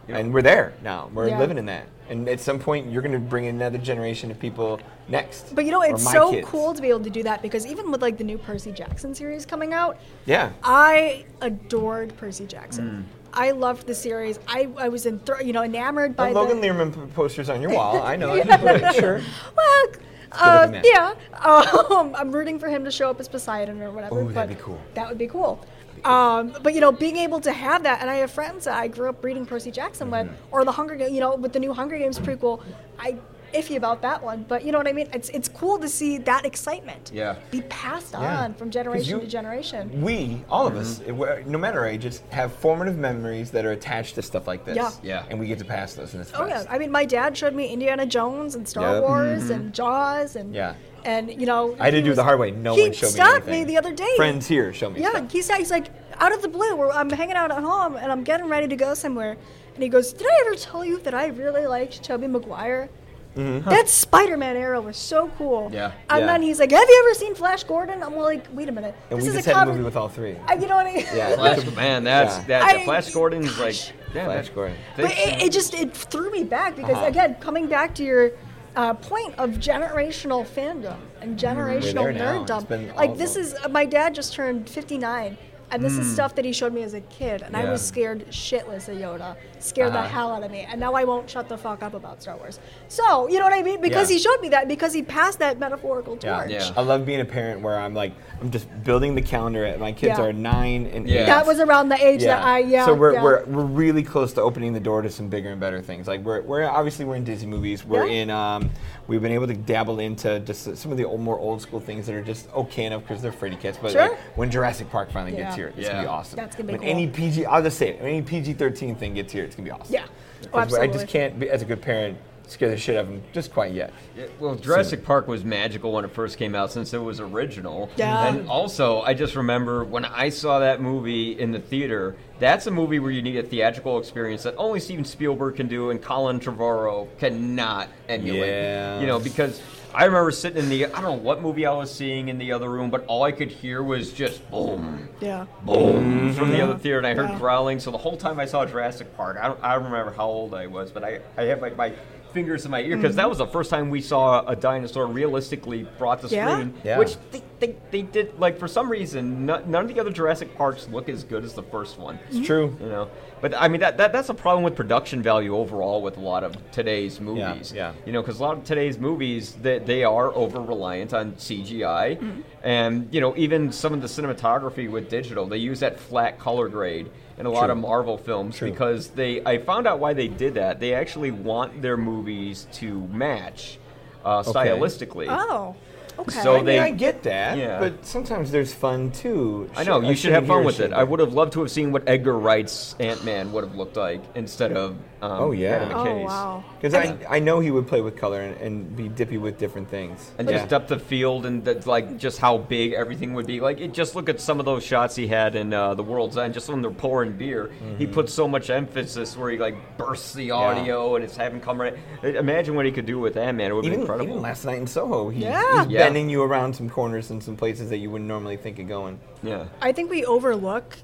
Yep. And we're there now. We're Yeah. living in that. And at some point, you're going to bring in another generation of people next. But you know, it's so kids. cool to be able to do that because even with like the new Percy Jackson series coming out, Yeah. I adored Percy Jackson. Hmm. I loved the series. I, I was in, you know, enamored by The Logan the. Lerman posters on your wall. I know. I Sure. Well, uh, yeah, um, I'm rooting for him to show up as Poseidon or whatever. Ooh, but that'd be cool. That would be cool. Um, but you know, being able to have that, and I have friends that I grew up reading Percy Jackson with, Mm-hmm. or the Hunger Games, you know, with the new Hunger Games prequel. I iffy about that one, but you know what I mean. It's it's cool to see that excitement. Yeah. Be passed Yeah. on from 'Cause generation you- to generation. We, all of Mm-hmm. us, no matter our ages, have formative memories that are attached to stuff like this. Yeah. Yeah. And we get to pass those, and it's Oh yeah. I mean, my dad showed me Indiana Jones and Star Yep. Wars and Jaws and Yeah. And you know. I had to he do it the hard way. No one showed me He stopped anything. me the other day. Friends here show me Yeah, stuff. he said he's like out of the blue. Where I'm hanging out at home and I'm getting ready to go somewhere, and he goes, "Did I ever tell you that I really liked Tobey Maguire?" That Spider-Man era was so cool. Yeah. And Mm-hmm. Yeah. then he's like, "Have you ever seen Flash Gordon?" I'm like, "Wait a minute. And this we is just a had a comic- movie with all three. I, you know what I mean? Yeah. Flash, man, that's Yeah. that. I- Flash Gordon's like yeah, Flash Gordon. But it, it just it threw me back because Uh-huh. again, coming back to your uh, point of generational fandom and generational Mm-hmm. there now. It's been nerddom, like this is uh, my dad just turned 59. And this is stuff that he showed me as a kid, and I was scared shitless of Yoda, scared the Uh-huh. hell out of me, and now I won't shut the fuck up about Star Wars. So you know what I mean? Because Yeah. he showed me that, because he passed that metaphorical torch. Yeah. I love being a parent where I'm like, I'm just building the calendar. At my kids Yeah. are nine and Yeah. eight. That was around the age that I yeah. So we're, yeah. we're we're really close to opening the door to some bigger and better things. Like we're we're obviously we're in Disney movies. We're Yeah. in um we've been able to dabble into just some of the old, more old school things that are just okay enough because they're free kids. But Sure. like when Jurassic Park finally Yeah. gets here, it's Yeah. gonna be awesome. That's gonna be when cool. any PG, I'll just say it. When any PG thirteen thing gets here, it's gonna be awesome. Yeah. Oh, 'Cause I just can't, be, as a good parent, scare the shit out of them just quite yet. Yeah, well, Jurassic Park was magical when it first came out since it was original. Yeah. And also, I just remember when I saw that movie in the theater, that's a movie where you need a theatrical experience that only Steven Spielberg can do and Colin Trevorrow cannot emulate. Yeah. You know, because I remember sitting in the, I don't know what movie I was seeing in the other room, but all I could hear was just boom, yeah. boom from the mm-hmm. other theater, and I heard Yeah. growling. So the whole time I saw Jurassic Park, I don't, I don't remember how old I was, but I, I had my, my fingers in my ear because that was the first time we saw a dinosaur realistically brought to Mm-hmm. Yeah? screen. Yeah. Which they, they, they did like for some reason no, none of the other Jurassic Parks look as good as the first one. It's true. You know, but I mean that, that that's a problem with production value overall with a lot of today's movies. yeah. You know, because a lot of today's movies that they, are over reliant on CGI, Mm-hmm. and you know even some of the cinematography with digital, they use that flat color grade in a lot of Marvel films True. because they. I found out why they did that. They actually want their movies to match uh, stylistically. Oh. Okay. So I mean, they- I get that, Yeah. but sometimes there's fun too. I know you uh, should have fun with it. shitting I would have loved to have seen what Edgar Wright's Ant Man would have looked like instead of Um, oh yeah. Adam Oh, wow. Because I, I know he would play with color and, and be dippy with different things. And yeah. just depth of field and that, like just how big everything would be. Like it, just look at some of those shots he had in uh, the World's End, just when they're pouring beer. He puts so much emphasis where he like bursts the audio and it's having come right. Imagine what he could do with that man. It would be incredible. even last night in Soho, he, Yeah. he's Yeah. bending you around some corners and some places that you wouldn't normally think of going. yeah. I think we overlook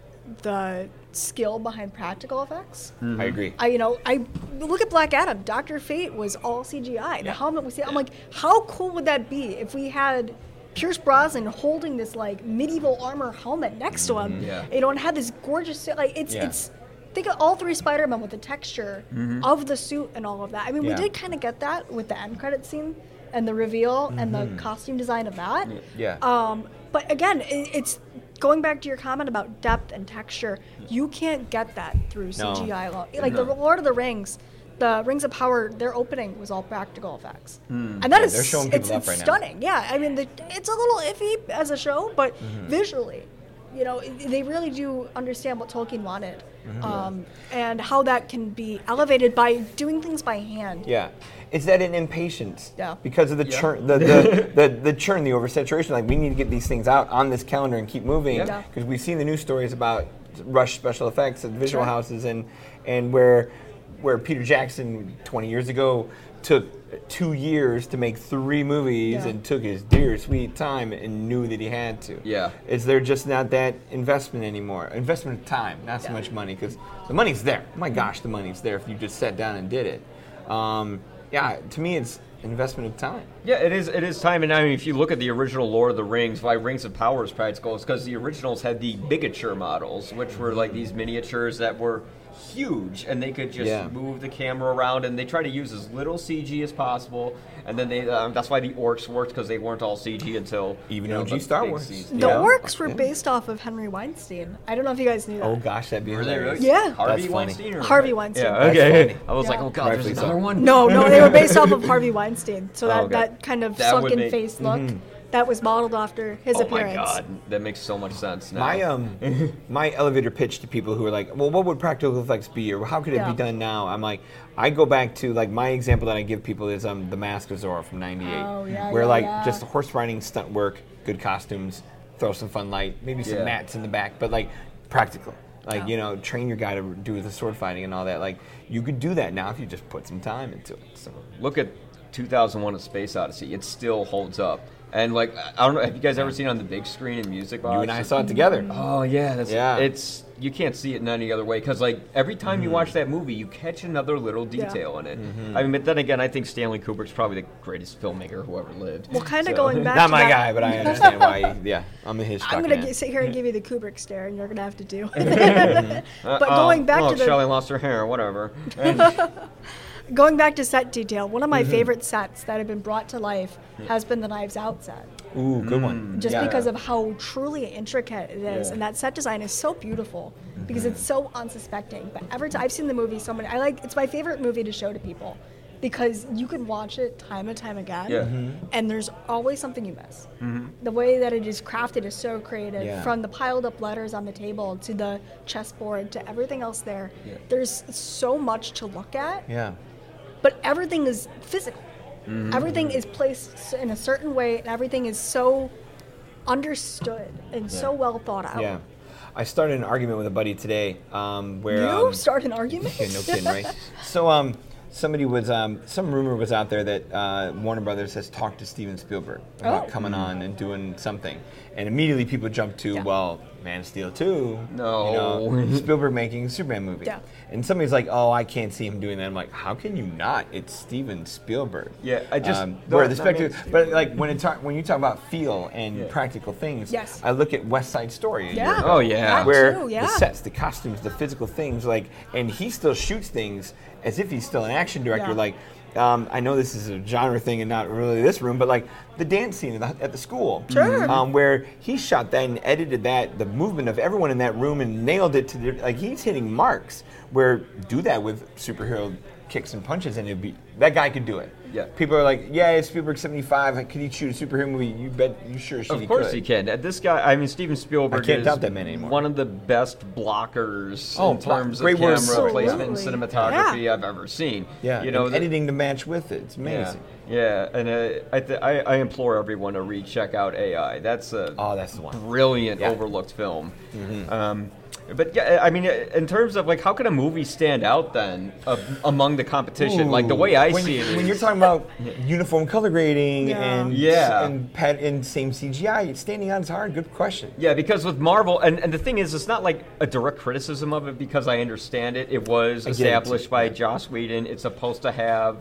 the skill behind practical effects. Mm-hmm. I agree. I, you know, I look at Black Adam. Doctor Fate was all CGI. The helmet was. I'm like, how cool would that be if we had Pierce Brosnan holding this like medieval armor helmet next to him? Mm-hmm. Yeah. You know, and had this gorgeous like it's Yeah. it's. Think of all three Spider-Man with the texture mm-hmm. of the suit and all of that. I mean, Yeah. we did kind of get that with the end credit scene and the reveal and the costume design of that. Yeah. Um, but again, it, it's going back to your comment about depth and texture. You can't get that through No. CGI alone. Like the Lord of the Rings, the Rings of Power, their opening was all practical effects, and that Yeah, is they're showing people it's, up it's right now. stunning. Yeah, I mean, the, it's a little iffy as a show, but Mm-hmm. visually. You know, they really do understand what Tolkien wanted, Mm-hmm. um, and how that can be elevated by doing things by hand. Yeah. Is that an impatience? Yeah. Because of the churn, the, the, the, the churn, the oversaturation. Like we need to get these things out on this calendar and keep moving. Yeah. Because we've seen the news stories about rush special effects and visual Sure. houses, and and where where Peter Jackson 20 years ago took two years to make three movies Yeah. and took his dear sweet time and knew that he had to. Yeah. Is there just not that investment anymore? Investment of time, not so Yeah. much money, because the money's there. My gosh, the money's there if you just sat down and did it. Um, yeah, to me, it's an investment of time. Yeah, it is. It is time, and I mean, if you look at the original Lord of the Rings, why Rings of Power is practical, is because the originals had the bigature models, which were like these miniatures that were huge, and they could just Yeah. move the camera around, and they try to use as little CG as possible, and then they. Um, that's why the orcs worked because they weren't all CG until Even you know, OG Star Wars. season. The Yeah. orcs were Yeah. based off of Henry Weinstein. I don't know if you guys knew that. Oh gosh, that'd be Were they hilarious. really? Yeah. Harvey That's funny. Weinstein. Or Harvey Weinstein. Yeah. Okay. I was like, oh god, there's Rightfully so. another one. No, no, they were based off of Harvey Weinstein. So that, Oh, okay. that kind of That would sunken make- face look that was modeled after his Oh appearance. my god, that makes so much sense now. My um, my elevator pitch to people who are like, well, what would practical effects be, or how could it Yeah. be done now? I'm like, I go back to like my example that I give people is um, the Mask of Zorro from '98, Oh, yeah, where yeah, like yeah. just horse riding stunt work, good costumes, throw some fun light, maybe some Yeah. mats in the back, but like practical. Like Yeah. you know, train your guy to do the sword fighting and all that. Like you could do that now if you just put some time into it. So look at 2001: A Space Odyssey. It still holds up. And like, I don't know, have you guys ever seen it on the big screen in music box? you and I saw it together. Oh yeah, that's Yeah. It's you can't see it in any other way because like every time you watch that movie, you catch another little detail in it. I mean, but then again, I think Stanley Kubrick's probably the greatest filmmaker who ever lived. Well, kind of So- going back Not to my that, guy, but I understand why. Yeah, I'm a his. I'm going gonna get, sit here and give you the Kubrick stare, and you're gonna have to do. Uh, but going oh, back well, to the Shelley lost her hair, whatever. Going back to set detail, one of Mm-hmm. my favorite sets that have been brought to life has been the Knives Out set. Ooh, good one. just Yeah. because of how truly intricate it is, Yeah. and that set design is so beautiful because Mm-hmm. it's so unsuspecting. But every time I've seen the movie so many, I like it's my favorite movie to show to people because you can watch it time and time again, Yeah. Mm-hmm. and there's always something you miss. The way that it is crafted is so creative, Yeah. from the piled up letters on the table to the chessboard to everything else there. Yeah. There's so much to look at Yeah. But everything is physical. Mm-hmm. Everything is placed in a certain way, and everything is so understood and so well thought out. Yeah. I started an argument with a buddy today um, where. You um, start an argument? Yeah, no kidding, right? So, um, somebody was, um, some rumor was out there that uh, Warner Brothers has talked to Steven Spielberg about Oh. coming on and doing something, and immediately people jumped to, Yeah. well, Man of Steel 2. No. You know, Spielberg making a Superman movie. Yeah. And somebody's like, oh, I can't see him doing that. I'm like, how can you not? It's Steven Spielberg. Yeah, I just- Um, no, where the not Man of spectacle, Steel. but like when it talk, when you talk about feel and Yeah. practical things, Yes. I look at West Side Story. Yeah. ago Oh, yeah. Where too, yeah. the sets, the costumes, the physical things, like, and he still shoots things as if he's still an action director. Yeah. Like, um, I know this is a genre thing and not really this room, but like the dance scene at the, at the school, Sure. um, where he shot that and edited that, the movement of everyone in that room and nailed it to the, like he's hitting marks. Where do that with superhero kicks and punches, and it'd be that guy could do it. Yeah. People are like, yeah, it's Spielberg 75. Like, Can he shoot a superhero movie? You bet. You sure shit Of course could. he can. Uh, This guy, I mean, Steven Spielberg I can't is doubt that man anymore. one of the best blockers Oh, in block- terms great of word. camera placement and Absolutely. cinematography I've ever seen. Yeah, you know, and the- editing to match with it. It's amazing. yeah, and uh, I, th- I I implore everyone to recheck out AI. That's a Oh, that's the one. brilliant Yeah. overlooked film. Um, but yeah, I mean, in terms of like, how can a movie stand out then of, among the competition? like the way I when, see it, when is- you're talking about uniform color grading Yeah. and Yeah. and pet and same CGI, standing out is hard. Good question. Yeah, because with Marvel, and, and the thing is, it's not like a direct criticism of it because I understand it. It was I get it, established too. by Joss Whedon. It's supposed to have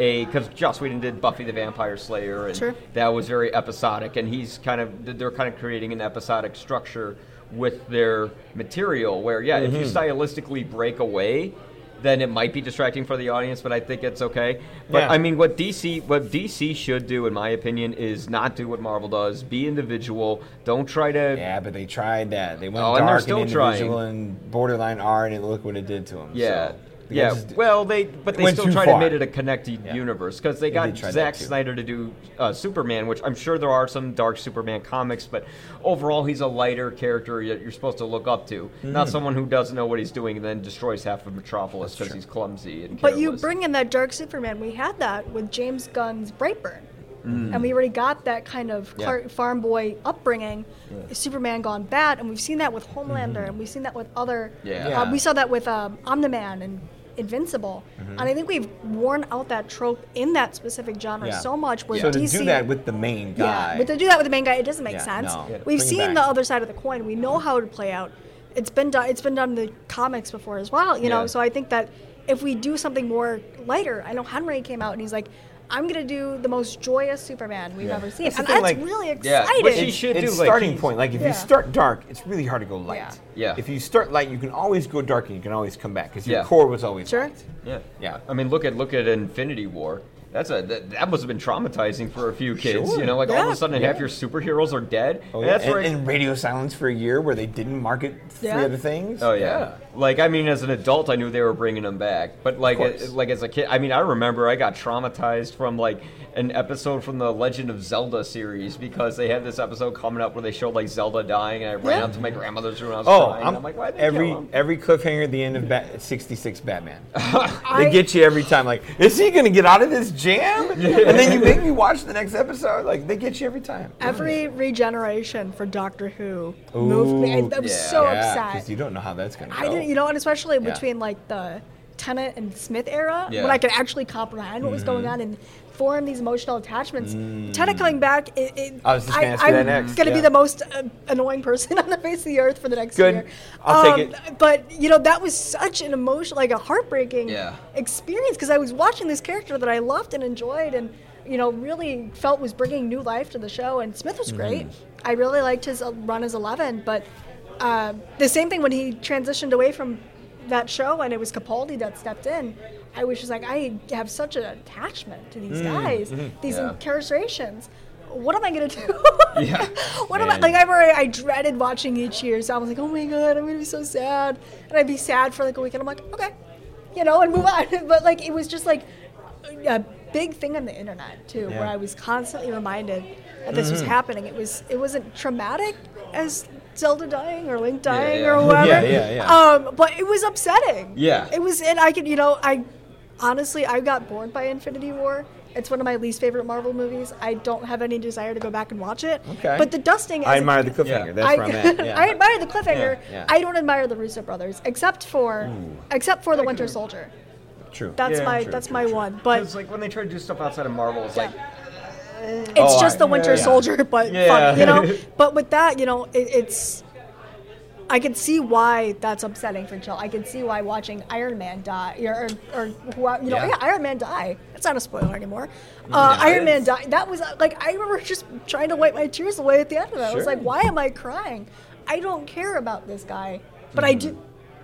a because Joss Whedon did Buffy the Vampire Slayer, and Sure. that was very episodic. And he's kind of they're kind of creating an episodic structure with their material. Where yeah, if you Mm-hmm. stylistically break away. Then it might be distracting for the audience, but I think it's okay. But Yeah. I mean, what DC what DC should do, in my opinion, is not do what Marvel does. Be individual. Don't try to Yeah, but they tried that. They went Oh, and they're dark and trying. individual and borderline art, and look what it did to them. Yeah. So, the yeah, just- well, they but they still too tried to make it a connected Yeah. universe because they They got did Zack. Snyder to do uh, Superman, which I'm sure there are some dark Superman comics, but overall he's a lighter character that you're supposed to look up to, not someone who doesn't know what he's doing and then destroys half of Metropolis because he's clumsy and But you bring in that dark Superman. We had that with James Gunn's Brightburn. Mm. And we already got that kind of Yeah. Farm boy upbringing, Superman gone bad, and we've seen that with Homelander, and we've seen that with other. Yeah. uh, we saw that with um, Omni-Man and Invincible, mm-hmm. and I think we've worn out that trope in that specific genre Yeah. so much. Where so to DC, do that with the main guy. yeah, but to do that with the main guy, it doesn't make Yeah, sense. no. Yeah. We've seen the other side of the coin. We know mm-hmm. how to play out. It's been done. It's been done in the comics before as well. You know, so I think that if we do something more lighter, I know Henry came out and he's like, "I'm gonna do the most joyous Superman we've Yeah. ever seen," That's the and that's like- really Yeah, exciting. which he should it's do, like, starting he's- point. Like if Yeah. you start dark, it's really hard to go light. Yeah. Yeah. If you start light, you can always go dark and you can always come back because your Yeah. core was always Sure. light. Yeah, Yeah. I mean, look at look at Infinity War. That's a that, that must have been traumatizing for a few kids. Sure. You know, like all of a sudden half your superheroes are dead. Oh, and yeah. that's and, where and radio silence for a year where they didn't market three Yeah. other things. Oh yeah. Like I mean, as an adult, I knew they were bringing them back, but like course. like as a kid, I mean, I remember I got traumatized from like an episode from the Legend of Zelda series because they had this episode coming up where they showed like Zelda dying, and I ran Yeah. up to my grandmother's room. I was Oh, crying. I'm, I'm like, why they every kill him? every cliffhanger at the end of Bat- 66 Batman. I- they get you every time. Like, is he gonna get out of this jam? and then you make me watch the next episode. Like, they get you every time. Every regeneration for Doctor Who moved me. I, I was yeah. so yeah, upset. because you don't know how that's gonna go. I didn't, you know, and especially Yeah. between like the Tennant and Smith era, Yeah. when I could actually comprehend what was going Mm-hmm. on and form these emotional attachments. Tennant coming back, it, it, Mm. I was just gonna you am next, gonna be the most uh, annoying person on the face of the earth for the next Good. year. I'll take it. But you know, that was such an emotional, like a heartbreaking Yeah. experience because I was watching this character that I loved and enjoyed and. You know, really felt was bringing new life to the show, and Smith was great. Mm-hmm. I really liked his uh, run as Eleven, but uh, the same thing when he transitioned away from that show and it was Capaldi that stepped in. I was just like, I have such an attachment to Mm, these guys, mm-hmm. these Yeah. incarcerations. What am I gonna do? Yeah. what am I like? I remember I dreaded watching each year, so I was like, oh my god, I'm gonna be so sad, and I'd be sad for like a week, and I'm like, okay, you know, and move on. but like, it was just like a big thing on the internet too, where I was constantly reminded that this was happening. It was it wasn't traumatic as Zelda dying or Link dying yeah. or whatever. Yeah, yeah, yeah. Um, but it was upsetting. Yeah. It was, and I could, you know, I honestly, I got bored by Infinity War. It's one of my least favorite Marvel movies. I don't have any desire to go back and watch it. Okay. But the dusting. I as a- admire the cliffhanger. Yeah. That's I, where I'm at. Yeah. I admire the cliffhanger. Yeah, yeah. I don't admire the Russo brothers, except for except for the Winter Soldier. True. That's Yeah, my true, that's true, my true. one. But It's like when they try to do stuff outside of Marvel, it's like it's Oh, just I- the Winter yeah. Soldier, but Yeah. fun, you know. but with that, you know, it, it's. I can see why that's upsetting for Jill. I can see why watching Iron Man die, or, or, or you know, Yeah. yeah. Iron Man die. That's not a spoiler anymore. Uh, Yeah, Iron Man die. That was uh, like I remember just trying to wipe my tears away at the end of it. I was like, why am I crying? I don't care about this guy, but I do.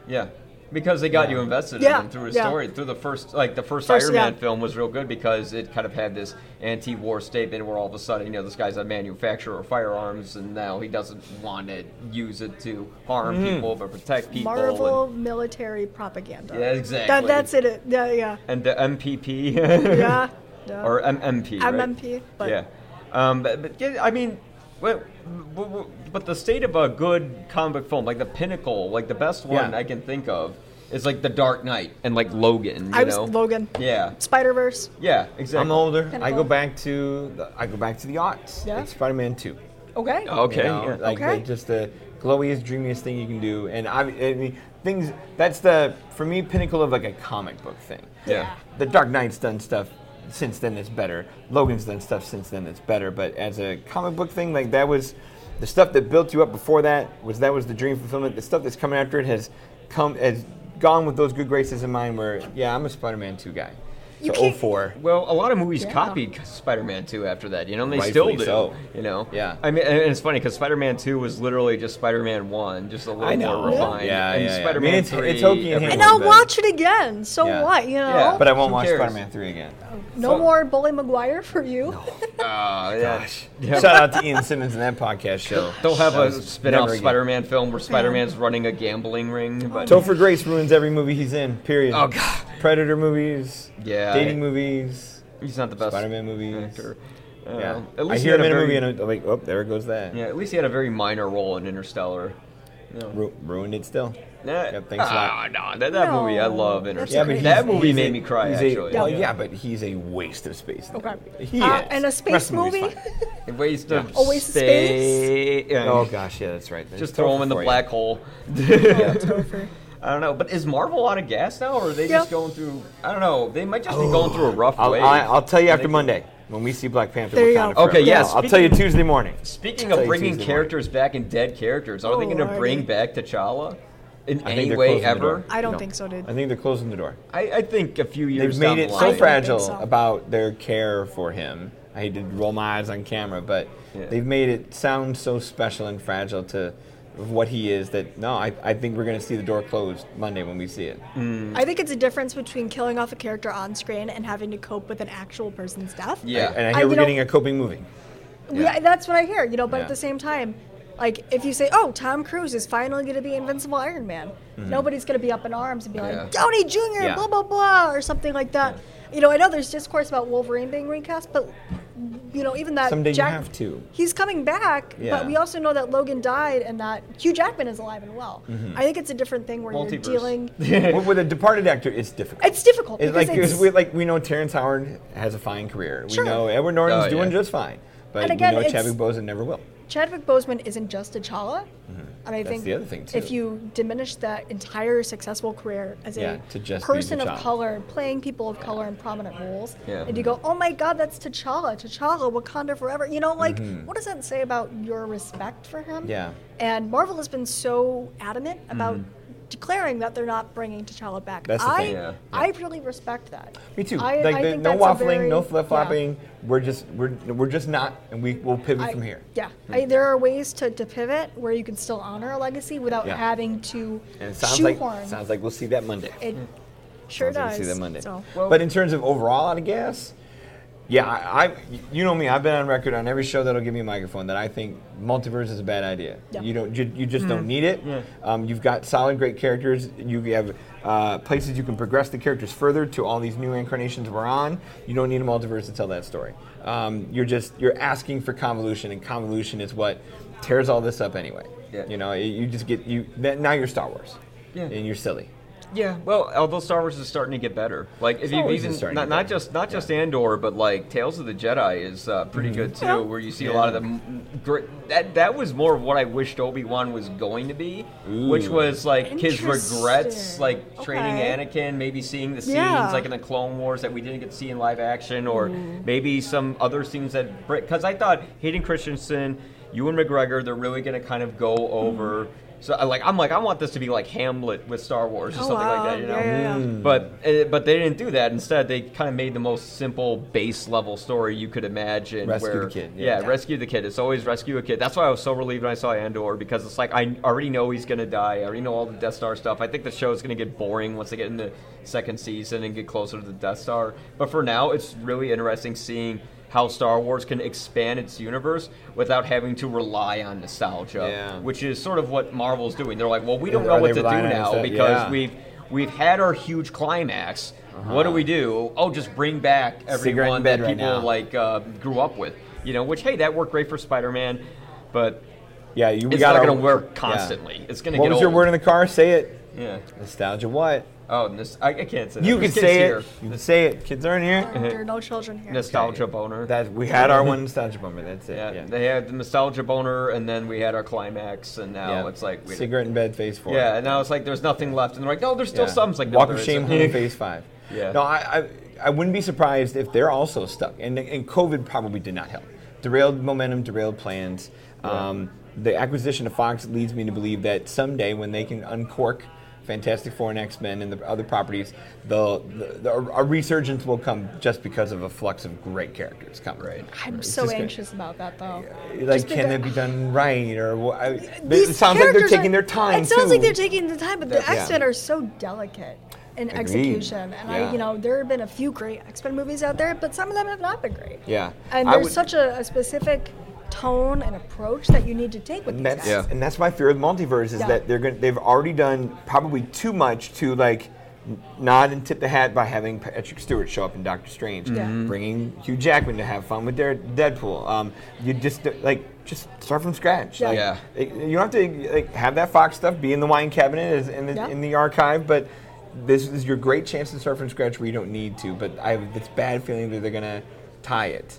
Yeah. Because they got you invested Yeah, in him through his yeah. story. Through the first, like the first, First, Iron yeah. Man film was real good because it kind of had this anti-war statement where all of a sudden, you know, this guy's a manufacturer of firearms and now he doesn't want to use it to harm Mm-hmm. people but protect people. Marvel And, military propaganda. Yeah, exactly. That, that's it. Yeah, yeah, and the MPP. yeah. Yeah. or M- MP. right? MMP, but yeah, um, but, but yeah, I mean, well, but the state of a good comic book film, like the pinnacle, like the best one Yeah. I can think of, is like The Dark Knight and like Logan. You I was know? Logan. Yeah, Spider Verse. yeah, exactly. I'm older. I go back to the, I go back to the aughts. Yeah. Like Spider-Man Two. Okay. Oh, okay, You know, yeah. like Okay. just the glowiest, dreamiest thing you can do. And I, I mean, things. That's the for me pinnacle of like a comic book thing. yeah. The Dark Knight's done stuff since then that's better. Logan's done stuff since then that's better. But as a comic book thing, like that was the stuff that built you up before that was that was the dream fulfillment. The stuff that's coming after it has come has gone with those good graces in mind. Where yeah, I'm a Spider-Man two guy. You So 04. Well, a lot of movies Yeah. copied Spider-Man 2 after that, you know, and they Rightfully still do. so. You know, Yeah. I mean, and it's funny because Spider-Man 2 was literally just Spider-Man 1, just a little I more refined. Yeah, and yeah, yeah. Spider-Man mean, it's- 3. it's hokey and everyone- And Yeah, I'll but- watch it again. So Yeah. what? You know. Yeah. But I won't Who watch cares? Spider-Man three again. no So- more Bully Maguire for you. Uh, yeah. Gosh. Yeah. Shout out to Ian Simmons in that podcast show. They'll have That a spin-off. Spider-Man film where Spider-Man's running a gambling ring. But Topher Grace ruins every movie he's in. Period. Oh, God. Predator movies. Yeah, Dating I- movies. he's not the best Spider-Man movies. actor. Uh, Yeah. At I least he hear had him in a very- movie and I'm like, oh, there goes that. Yeah, at least he had a very minor role in Interstellar. No. Ru- ruined it still. Nah, Yep, thanks a ah, lot. no, that, that No, movie, I love that's Interstellar. great. that movie made a- me cry, he's a- well, Yeah. yeah, but he's a waste of space. that Okay. movie. He Uh, is. and a space of the movie's movie. fine. A waste of A waste of space? Yeah. Oh gosh, yeah, that's right. Just It's throw him in the for you. black hole. Topher. I don't know, but is Marvel out of gas now, or are they Yeah. just going through? I don't know. They might just be oh. going through a rough I'll, wave. I'll, I'll tell you after They- Monday when we see Black Panther. There you Wakanda go. Okay, yes. yeah, I'll tell you Tuesday morning. Speaking of bringing Tuesday characters back and dead characters, are they Oh, going to Lordy. bring back T'Challa in I any way ever? I don't No. think so, dude. I think they're closing the door. I, I think a few years They've down made it the so line. don't think fragile so. about their care for him. I hate to roll my eyes on camera, but Yeah. they've made it sound so special and fragile to of what he is that no, I, I think we're going to see the door closed Monday when we see it. Mm. I think it's a difference between killing off a character on screen and having to cope with an actual person's death. Yeah. And I I- hear you we're know- getting a coping movie. Yeah, that's what I hear, you know, but Yeah. at the same time, like if you say, "Oh, Tom Cruise is finally going to be Invincible Iron Man," nobody's going to be up in arms and be Yeah. like, "Downey Jr. Mm-hmm. Yeah. blah blah blah" or something like that. You know, I know there's discourse about Wolverine being recast, but you know, even that Someday you Jack, have to. He's coming back, Yeah. but we also know that Logan died and that Hugh Jackman is alive and well. Mm-hmm. I think it's a different thing where you're dealing. with, with a departed actor, it's difficult. It's difficult It's because like it's, it's, we, like we know Terrence Howard has a fine career. Sure. We know Edward Norton's Oh, doing just fine, but And again, we know it's- Chadwick Boseman never will. Chadwick Boseman isn't just T'Challa, and I That's think the other thing, too. if you diminish that entire successful career as Yeah, a person of color, playing people of color in prominent roles, Yeah. and you go, "Oh my God, that's T'Challa! T'Challa, Wakanda forever!" You know, like, Mm-hmm. what does that say about your respect for him? Yeah. And Marvel has been so adamant about declaring that they're not bringing T'Challa back. That's the I, thing. Yeah. I really respect that. Me too. I, like I the, think no that's waffling, very- no flip flopping. We're just we're we're just not, and we will pivot I- from here. Yeah, hmm. I, there are ways to, to pivot where you can still honor a legacy without Yeah. having to And it sounds shoehorn. like sounds like we'll see that Monday. it sure Sounds like does. we'll see that Monday. So but in terms of overall out of gas, yeah, I, I you know me. I've been on record on every show that'll give me a microphone that I think multiverse is a bad idea. Yeah. You don't you, you just don't need it. Um, you've got solid, great characters. You have uh, places you can progress the characters further to all these new incarnations we're on. You don't need a multiverse to tell that story. Um, you're just you're asking for convolution, and convolution is what tears all this up anyway. Yeah. You know, you just get you that- now you're Star Wars. Yeah. And you're silly. Yeah, well, although Star Wars is starting to get better. Like if you Wars even not, not better. just not just Andor, but like Tales of the Jedi is uh, pretty good too, Yeah. where you see a lot of the great. That that was more of what I wished Obi Wan was going to be, which was like his regrets, Interesting. like training Anakin, maybe seeing the scenes Yeah. like in the Clone Wars that we didn't get to see in live action, or mm-hmm. maybe some other scenes that because I thought Hayden Christensen, Ewan McGregor, they're really going to kind of go over. Mm-hmm. So I like I'm like I want this to be like Hamlet with Star Wars or Oh, something like that, you know. Yeah, yeah, yeah. But uh, but they didn't do that. Instead, they kind of made the most simple base level story you could imagine. Rescue where, the kid, Yeah. yeah. rescue the kid. It's always rescue a kid. That's why I was so relieved when I saw Andor because it's like I already know he's gonna die. I already know all the Death Star stuff. I think the show is gonna get boring once they get into second season and get closer to the Death Star. But for now, it's really interesting seeing. How Star Wars can expand its universe without having to rely on nostalgia, Yeah. which is sort of what Marvel's doing. They're like, well, we don't Are know what to do now because Yeah. we've we've had our huge climax. What do we do? Oh, just bring back Uh-huh. Everyone that right people now. like uh, grew up with. You know, which hey, that worked great for Spider-Man, but Yeah, you we it's got not going to work yeah. constantly. It's going to What was old. your word in the car? Say it. Yeah. Nostalgia. What? Oh, this, I, I can't say that. You can There's kids say here. it. You can say it. Kids aren't here. There are no children here. Nostalgia boner. That we had our one nostalgia bummer. That's it. yeah, Yeah. they had the nostalgia boner, and then we had our climax, and now Yeah. it's like we, cigarette in bed, phase four. Yeah, and now it's like there's nothing left, and they're like, no, there's still Yeah. some. It's like no, Walk there of Shame isn't. Home phase five. Yeah. No, I, I I wouldn't be surprised if they're also stuck, and and COVID probably did not help. Derailed momentum, derailed plans. Um, the acquisition of Fox leads me to believe that someday when they can uncork Fantastic Four and X Men and the other properties, the, the, the a resurgence will come just because of a flux of great characters coming. Right. I'm It's so just gonna- anxious about that though. Like, Just can because- it be done right, or what? I, it sounds like they're taking are- their time. It sounds like they're taking the time, but the Yeah. X Men are so delicate in Agreed. execution. And Yeah. I, you know, there have been a few great X Men movies out there, but some of them have not been great. Yeah. And there's would- such a, a specific tone and approach that you need to take with And these that's guys. and that's my fear of multiverse is Yeah. that they're going they've already done probably too much to like nod and tip the hat by having Patrick Stewart show up in Doctor Strange, Yeah. Mhm. bringing Hugh Jackman to have fun with their Deadpool. Um, you just like just start from scratch. Yeah. Like, Yeah. you don't have to like have that Fox stuff be in the wine cabinet as in the Yeah. in the archive, but. This is your great chance to start from scratch where you don't need to, but I have this bad feeling that they're gonna tie it.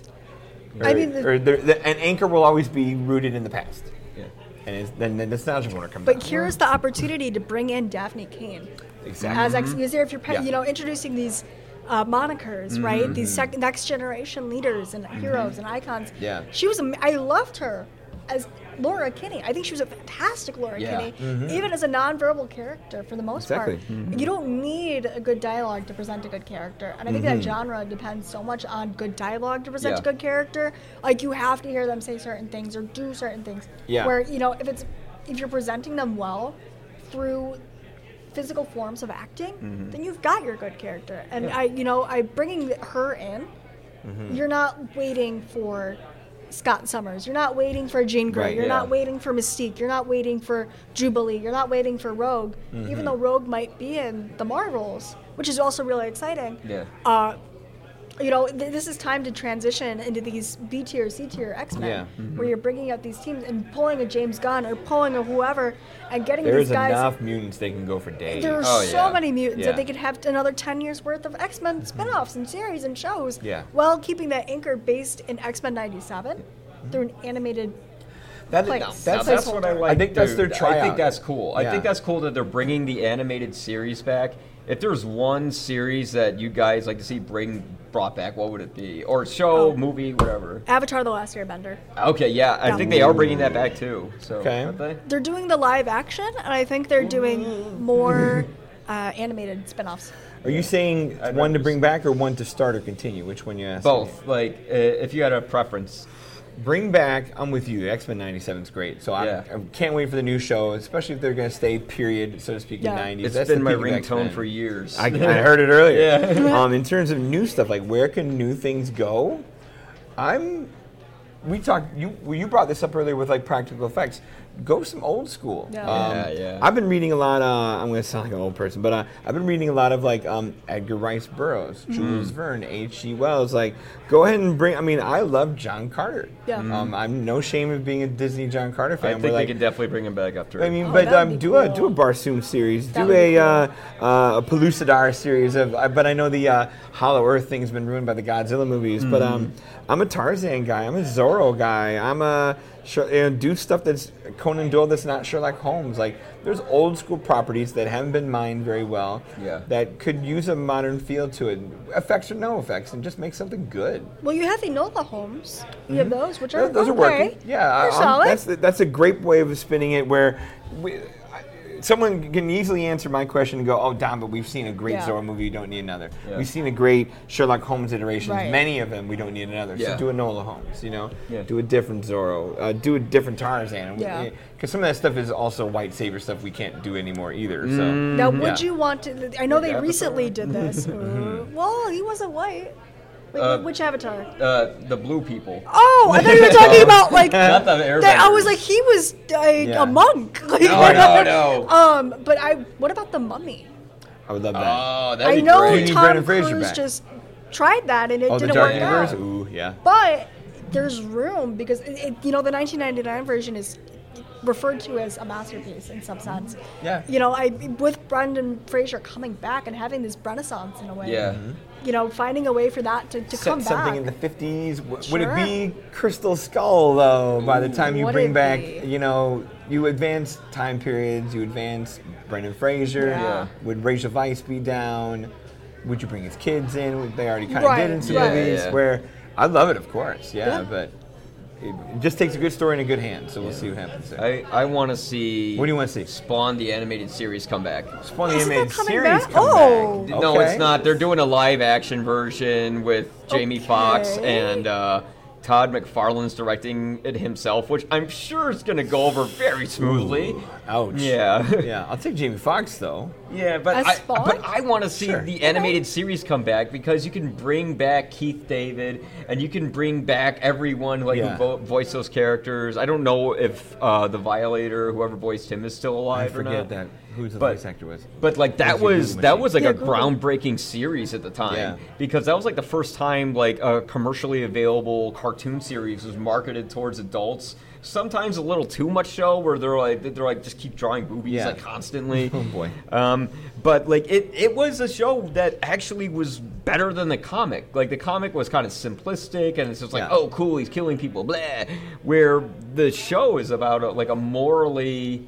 Or, I mean, the- or the, an anchor will always be rooted in the past Yeah. and it's, then the nostalgia corner comes But out. here's the opportunity to bring in Dafne Keen exactly. as X. Mm-hmm. Because if you're, Yeah. you know, introducing these uh, monikers, right? These mm-hmm. sec- next generation leaders and heroes mm-hmm. and icons. Yeah. She was. am- I loved her as Laura Kinney. I think she was a fantastic Laura Yeah. Kinney, even as a nonverbal character for the most Exactly. part. You don't need a good dialogue to present a good character, and I think that genre depends so much on good dialogue to present Yeah. a good character. Like you have to hear them say certain things or do certain things. Yeah. Where you know if it's if you're presenting them well through physical forms of acting, Mm-hmm. then you've got your good character. And I, you know, I bringing her in. Mm-hmm. You're not waiting for Scott Summers. You're not waiting for Jean Grey. Right, You're yeah. not waiting for Mystique. You're not waiting for Jubilee. You're not waiting for Rogue. Mm-hmm. Even though Rogue might be in the Marvels, which is also really exciting. Yeah. Uh, you know, th- this is time to transition into these B tier, C tier X Men, Yeah. Mm-hmm. where you're bringing out these teams and pulling a James Gunn or pulling a whoever and getting There's these guys. There's enough mutants they can go for days. There are Oh, so yeah. many mutants Yeah. that they could have another 10 years worth of X Men spin offs and series and shows Yeah. while keeping that anchor based in X Men 97 through an animated. That- Place. Now, that's, that's what I like. I think that's dude. their I think that's cool. I think that's cool that they're bringing the animated series back. If there's one series that you guys like to see bring brought back, what would it be? Or show, Oh. movie, whatever. Avatar The Last Airbender. Okay, yeah, I Yeah. think they are bringing that back too. So, Okay. aren't they? They're doing the live action, and I think they're doing more uh, animated spin offs. Are you saying I'd one to bring back or one to start or continue? Which one you ask? Both. Like, uh, if you had a preference. Bring back. I'm with you. X Men '97 is great. So Yeah. I, I can't wait for the new show, especially if they're going to stay period, so to speak, Yeah. in '90s. It's That's been my peak of ringtone for years. I, I heard it earlier. Yeah. um, in terms of new stuff, like where can new things go? I'm. We talked. You you brought this up earlier with like practical effects. Go some old school. Yeah. Um, Yeah, yeah. I've been reading a lot. Uh, I'm going to sound like an old person, but uh, I've been reading a lot of like um, Edgar Rice Burroughs, Mm-hmm. Jules Verne, H.G. Wells. Like, go ahead and bring. I mean, I love John Carter. Yeah. Um, I'm no shame of being a Disney John Carter fan. I fan. think but, they like, could definitely bring him back after. I mean, Oh, but that would um, be do a do a Barsoom series, That do would be a uh, uh, a Pellucidar series of. Uh, but I know the uh, Hollow Earth thing's been ruined by the Godzilla movies. But um, Mm-hmm. I'm a Tarzan guy. I'm a Zorro guy. I'm a Sher- you know, do stuff that's Conan Doyle that's not Sherlock Holmes. Like there's old school properties that haven't been mined very well. Yeah. That could use a modern feel to it, effects or no effects, and just make something good. Well, you have the Enola Holmes. You have mm-hmm. those, which are Those, those are working. Yeah, They're I'm- solid. that's that's a great way of spinning it. Where we, I, someone can easily answer my question and go, "Oh, Don, but we've seen a great Yeah. Zorro movie. You don't need another. Yeah. We've seen a great Sherlock Holmes iterations. Right. Many of them. We don't need another. Yeah. So do Enola Holmes. You know, Yeah. do a different Zorro. Uh, do a different Tarzan. Yeah. Because some of that stuff is also white savior stuff we can't do anymore either. So now, would Yeah. you want to? I know they Avatar? recently did this. Uh, well, he wasn't white. Wait, Uh, which Avatar? uh, the blue people. Oh, I thought you were talking about like. Not the that- I was like, he was like Yeah. a monk. Like, No, no, no. Um, but I. What about the Mummy? I would love that. Oh, that'd I be know great. You need Tom Brendan Cruise back. just tried that and it oh, the didn't Dark work Universe. out. Ooh, yeah. But there's room because it, it, you know the 1999 version is referred to as a masterpiece in some sense. Yeah. You know, I with Brendan Fraser coming back and having this renaissance in a way. Yeah. You know, finding a way for that to, to Set come something back. in the 50s. W- Would it be Crystal Skull though? By the time you Would bring back, be? you know, you advance time periods. You advance Brendan Fraser. Yeah. Yeah. Would Rachel Weisz be down? Would you bring his kids in? They already kind of Right, did in some right. movies. Yeah, yeah. Where I love it, of course. Yeah, Yeah. but it just takes a good story in a good hand. So we'll see what happens there. I, I want to see. What do you wanna see? Spawn the animated series come back. Spawn the Isn't animated series back? come Oh. back. No, it's not. They're doing a live action version with Jamie Foxx and uh, Todd McFarlane's directing it himself, which I'm sure is going to go over very smoothly. Ouch. Yeah. Yeah, I'll take Jamie Foxx though. Yeah, but As I, Spawn? but I want to see Sure. the animated series come back because you can bring back Keith David and you can bring back everyone like Yeah. who vo- voiced those characters. I don't know if uh, the Violator, whoever voiced him, is still I alive or forget not. that who the But- voice actor was. But like that Was he was Google that was like Yeah, a Google. groundbreaking series at the time Yeah. because that was like the first time like a commercially available cartoon series was marketed towards adults. Sometimes a little too much show where they're like they're like just keep drawing boobies Yeah. like constantly. Oh, boy. Um, but like it, it was a show that actually was better than the comic. Like the comic was kind of simplistic and it's just like, Yeah. oh, cool, he's killing people, blah. Where the show is about a, like a morally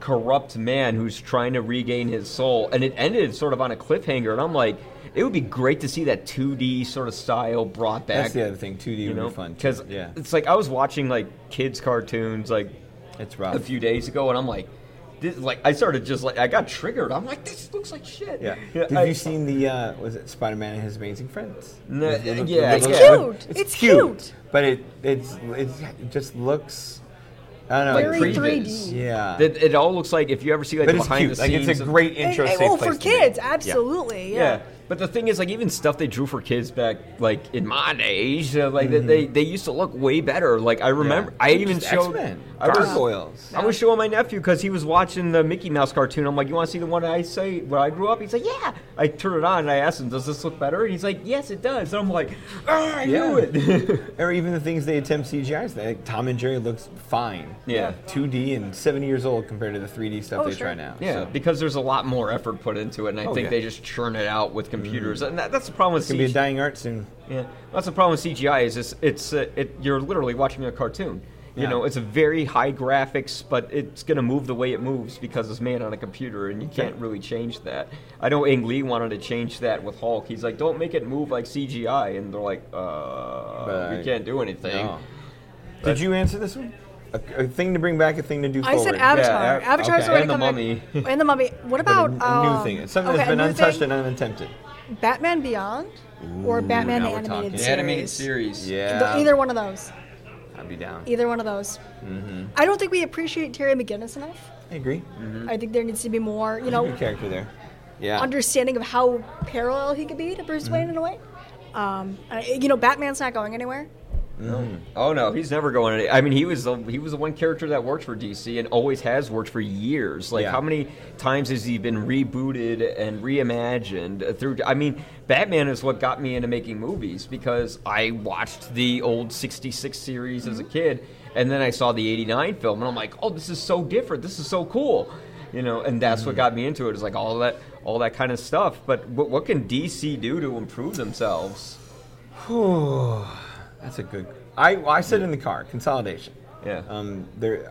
corrupt man who's trying to regain his soul, and it ended sort of on a cliffhanger. And I'm like, it would be great to see that 2D sort of style brought back. That's the other thing. 2D you would know, be fun. because yeah, it's like I was watching like kids cartoons like it's rough. a few days ago, and I'm like, this, like I started just like I got triggered. I'm like, this looks like shit. Yeah. Have I- you seen the uh, was it Spider Man and His Amazing Friends? No, yeah, the- It's yeah. cute. It's, It's cute, cute. but it it's it's it just looks. I don't know. Like Very previs. 3D. Yeah. It, it all looks like if you ever see like but the it's behind cute. the Like scenes. it's a great And- intro. and- safe oh, for to be. kids, Yeah. absolutely. Yeah. Yeah. But the thing is, like, even stuff they drew for kids back, like in my age, uh, like they, they they used to look way better. Like I remember, Mm-hmm. Yeah. I even Just showed, X-Men, I was, Gargoyles. I was showing my nephew because he was watching the Mickey Mouse cartoon. I'm like, you want to see the one I say where I grew up? He's like, yeah. I turn it on and I asked him, does this look better? And he's like, yes, it does. And I'm like, ah, I knew it. Or even the things they attempt CGI. Like Tom and Jerry looks fine. Yeah. 2D and 70 years old compared to the 3D stuff Oh, they sure. try now. Yeah, So. because there's a lot more effort put into it, and I Oh, think yeah. they just churn it out with computers, and that, that's the problem with It's gonna be a CGI. dying art soon. Yeah, that's the problem with CGI. Is just, it's uh, it you're literally watching a cartoon. You Yeah. know, it's a very high graphics, but it's gonna move the way it moves because it's made on a computer, and you can't really change that. I know Ang Lee wanted to change that with Hulk. He's like, "Don't make it move like CGI," and they're like, "Uh, But we can't do anything." No. Did you answer this one? A, a thing to bring back, a thing to do for I forward. said Avatar. Yeah, Avatar's okay. already And the coming. Mummy. and the Mummy. What But a, about a new um, thing. Something okay, that's been untouched thing, and unattempted. Batman Beyond or Batman now the we're animated talking. series. The animated series. Yeah. The- either one of those. I'd be down. Either one of those. Mm-hmm. I don't think we appreciate Terry McGinnis enough. I agree. I think there needs to be more, you Good know, character there. Yeah. understanding of how parallel he could be to Bruce Wayne in a way. Um, I- you know, Batman's not going anywhere. Oh no, he's never going. I mean, he was the, he was the one character that worked for DC and always has worked for years. Like, Yeah. how many times has he been rebooted and reimagined through? I mean, Batman is what got me into making movies because I watched the old '66 series as a mm-hmm. kid, and then I saw the '89 film, and I'm like, oh, this is so different. This is so cool. You know, and that's what mm. got me into it. Is like all that, all that kind of stuff. But what, what can DC do to improve themselves? That's a good. I I said in the car consolidation. Yeah. Um, there,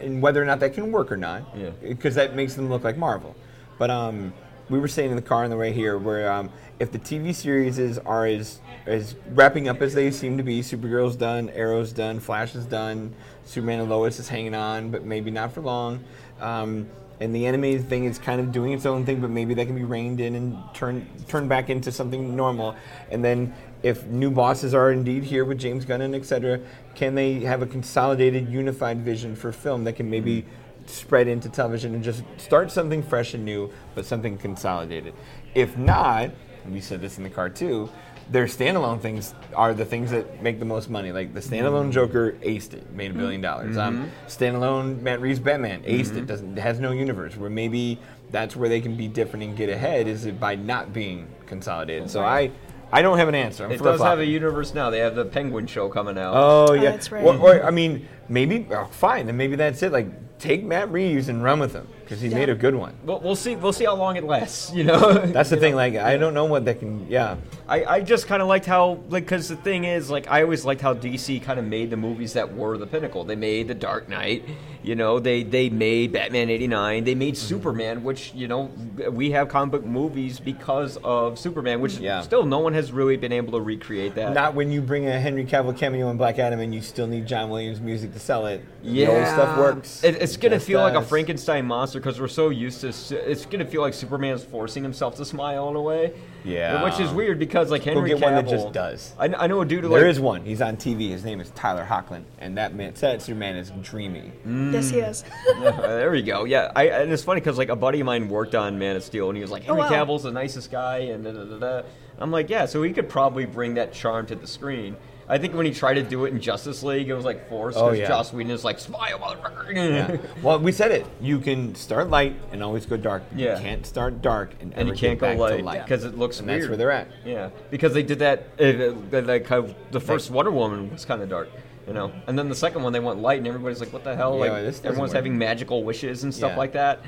and whether or not that can work or not. Yeah. Because that makes them look like Marvel. But um, we were saying in the car on the way here, where um, if the TV series is, are as as wrapping up as they seem to be, Supergirl's done, Arrow's done, Flash is done, Superman and Lois is hanging on, but maybe not for long. Um, and the animated thing is kind of doing its own thing, but maybe that can be reined in and turned turned back into something normal. And then, if new bosses are indeed here with James Gunn and et cetera, can they have a consolidated, unified vision for film that can maybe spread into television and just start something fresh and new, but something consolidated? If not, and we said this in the car too. Their standalone things are the things that make the most money. Like the standalone mm-hmm. Joker aced it, made a mm-hmm. billion dollars. Um, mm-hmm. standalone Matt Reeves Batman aced it, doesn't has no universe. Where maybe that's where they can be different and get ahead is it by not being consolidated. So I, I don't have an answer. I'm It does have a universe now. They have the Penguin show coming out. Oh, oh yeah, that's right. Or, or, I mean, maybe oh, fine, then maybe that's it. Like take Matt Reeves and run with him because he Yeah. made a good one. Well, we'll see. We'll see how long it lasts. You know. That's the thing. Like I don't know what that can. Yeah, I, I just kind of liked how like because the thing is like I always liked how DC kind of made the movies that were the pinnacle. They made The Dark Knight, you know. They they made Batman '89. They made mm-hmm. Superman, which you know we have comic book movies because of Superman, which Yeah. still no one has really been able to recreate that. not when you bring a Henry Cavill cameo in Black Adam and you still need John Williams music to sell it. yeah, the old stuff works. It, it's gonna feel like a. Frankenstein monster because we're so used to. It's gonna feel like Superman's forcing himself to smile in a way. Yeah. which is weird because like Go Henry get Cavill one that just does. I, I know a dude who There like, is one. He's on TV. His name is Tyler Hoechlin, and that man, that Superman is dreamy. Mm. Yes, he is. There we go. Yeah, I, and it's funny because like a buddy of mine worked on Man of Steel, and he was like, Oh, Henry wow. Cavill's the nicest guy, and da, da, da, da. I'm like, yeah, so he could probably bring that charm to the screen. I think when he tried to do it in Justice League, it was like forced Oh, because yeah. Joss Whedon is like, smile, motherfucker. Yeah. well, we said it. You can start light and always go dark. Yeah. You can't start dark and, and you can't go light because it looks and weird. that's where they're at. Yeah, because they did that. Uh, uh, like how the first Wonder Woman was kind of dark, you know, and then the second one they went light, and everybody's like, "What the hell?" Yeah, like everyone's work. having magical wishes and stuff Yeah. like that.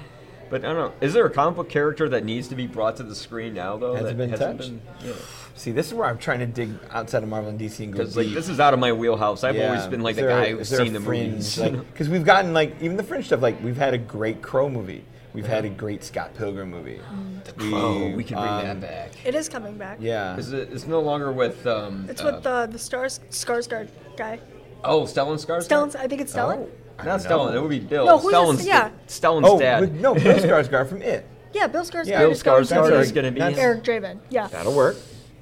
But I don't know. Is there a comic book character that needs to be brought to the screen now, though? Hasn't that been hasn't touched? been- See, this is where I'm trying to dig outside of Marvel and DC and go Because like deep. this is out of my wheelhouse. I've Yeah. always been like Is the there a- guy who's is there a seen the fringe, movies. Like, because we've gotten like even the fringe stuff. Like we've had a great Crow movie. We've had a great Scott Pilgrim movie. The oh, we can bring that back. It is coming back. Yeah. Is it? It's no longer with. Um, It's uh, with the the stars Skarsgård guy. Oh, Stellan Skarsgård. Stellan, I think it's Stellan. Oh, I Not don't know. Stellan. It would be Bill. No, who's Stellan's this- yeah. Stellan's Oh, dad. with- no, Bill Skarsgård from It. Yeah, Bill Skarsgård. Yeah. Bill is going Skarsgård to is going to be. Eric Draven. Yeah. That'll work.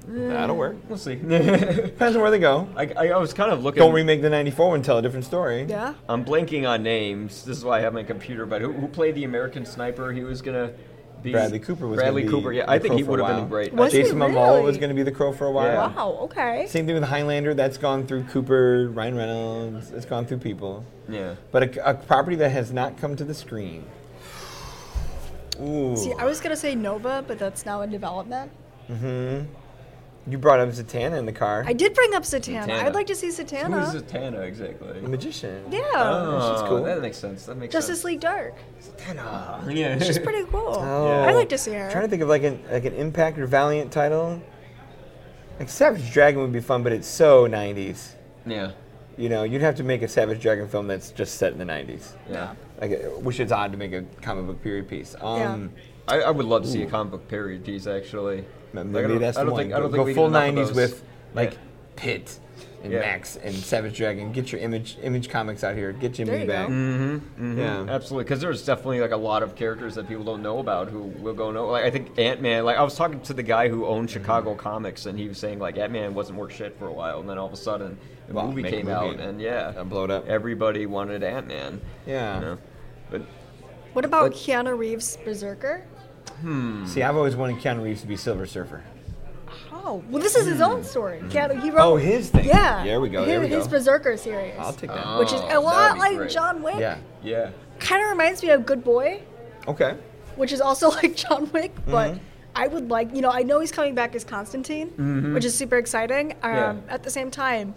That'll work. We'll see. Depends on where they go. I, I, I was kind of looking. Don't remake the '94 one. Tell a different story. Yeah. I'm blanking on names. This is why I have my computer. But who, who played the American Sniper? He was gonna be Bradley Cooper was Bradley gonna be Cooper. Yeah, the I think he would have been while. great. Was he Jason Momoa was going to be the Crow for a while. Yeah. Wow. Okay. Same thing with Highlander. That's gone through Cooper, Ryan Reynolds. It's gone through people. Yeah. But a, a property that has not come to the screen. Ooh. See, I was gonna say Nova, but that's now in development. Mm-hmm. You brought up Zatanna in the car. I did bring up Zatanna. Zatanna. I'd like to see Zatanna. Who's Zatanna exactly? the magician. Yeah. Oh, she's cool. That makes sense. That makes Justice sense. League Dark. Zatanna. Yeah. She's pretty cool. Oh. I'd like to see her. trying to think of like an like an Impact or Valiant title. Like Savage Dragon would be fun, but it's so 90s. yeah. You know, you'd have to make a Savage Dragon film that's just set in the 90s. Yeah. Like, uh, which is odd to make a comic book period piece. Um, I, I would love to see a comic book period piece actually. Maybe Like, I that's I the don't one. think- I don't go think go full get enough of 90s with like Yeah. Pitt and Yeah. Max and Savage Dragon. Get your image image comics out here. Get Jimmy There you back. Mm-hmm, Yeah. Absolutely, because there's definitely like a lot of characters that people don't know about who will go know. Like I think Ant Man. Like I was talking to the guy who owned Mm-hmm. Chicago Comics, and he was saying like Ant Man wasn't worth shit for a while, and then all of a sudden the Well, movie came movie out, and- and yeah, and blow it up. Everybody wanted Ant Man. Yeah. You know? But What about But- Keanu Reeves' Berserker? See, I've always wanted Keanu Reeves to be Silver Surfer. Oh, well, this is his own story. Keanu, he wrote. Oh, his thing. Yeah. There we go. His, There we his. Berserker series, I'll take that. which is Oh, a lot be like great. John Wick. yeah. yeah, Kind of reminds me of Good Boy, Okay. which is also like John Wick, but. Mm-hmm. I would like, you know, I know he's coming back as Constantine, which is super exciting. Um, Yeah. At the same time,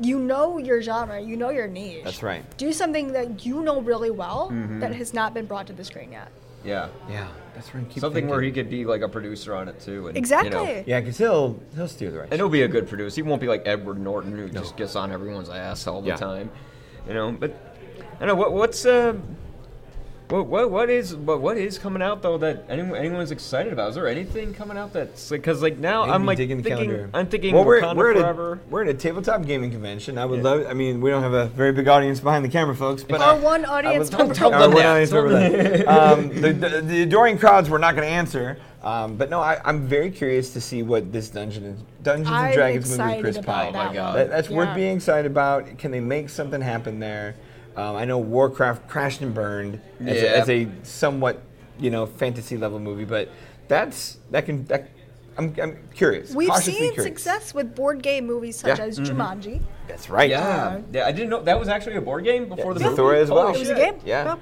you know your genre, you know your niche. That's right. Do something that you know really well Mm-hmm. that has not been brought to the screen yet. yeah. Yeah. That's right. Keep Something where he could be like a producer on it too. And, Exactly. You know, Yeah, because he'll he'll steer the right. and he'll be a good producer. He won't be like Edward Norton who just gets on everyone's ass all the Yeah. time. You know, but I don't know what what's uh what what what is what what is coming out though that anyone anyone's excited about? Is there anything coming out that's like because like now I'm like digging the thinking calendar. I'm thinking well, we're, Wakanda we're at forever. A, we're at a tabletop gaming convention. I would Yeah. love. I mean, we don't have a very big audience behind the camera, folks, but Our uh, one audience don't member. tell Our them one that. audience Tell member that. um, the, the, the adoring crowds were not going to answer. Um, but no, I, I'm very curious to see what this Dungeon and, Dungeons and I'm Dragons movie with Chris about Pine. Oh my God. That, that's worth Yeah. being excited about. Can they make something happen there? Um, I know Warcraft crashed and burned as, Yeah. a, as a somewhat, you know, fantasy level movie, but that's that can. That, I'm, I'm curious. We've seen curious. success with board game movies such Yeah. as Jumanji. That's right. yeah, yeah. I didn't know that was actually a board game before the movie. Zathura as well. Holy It was a shit. game. Yeah.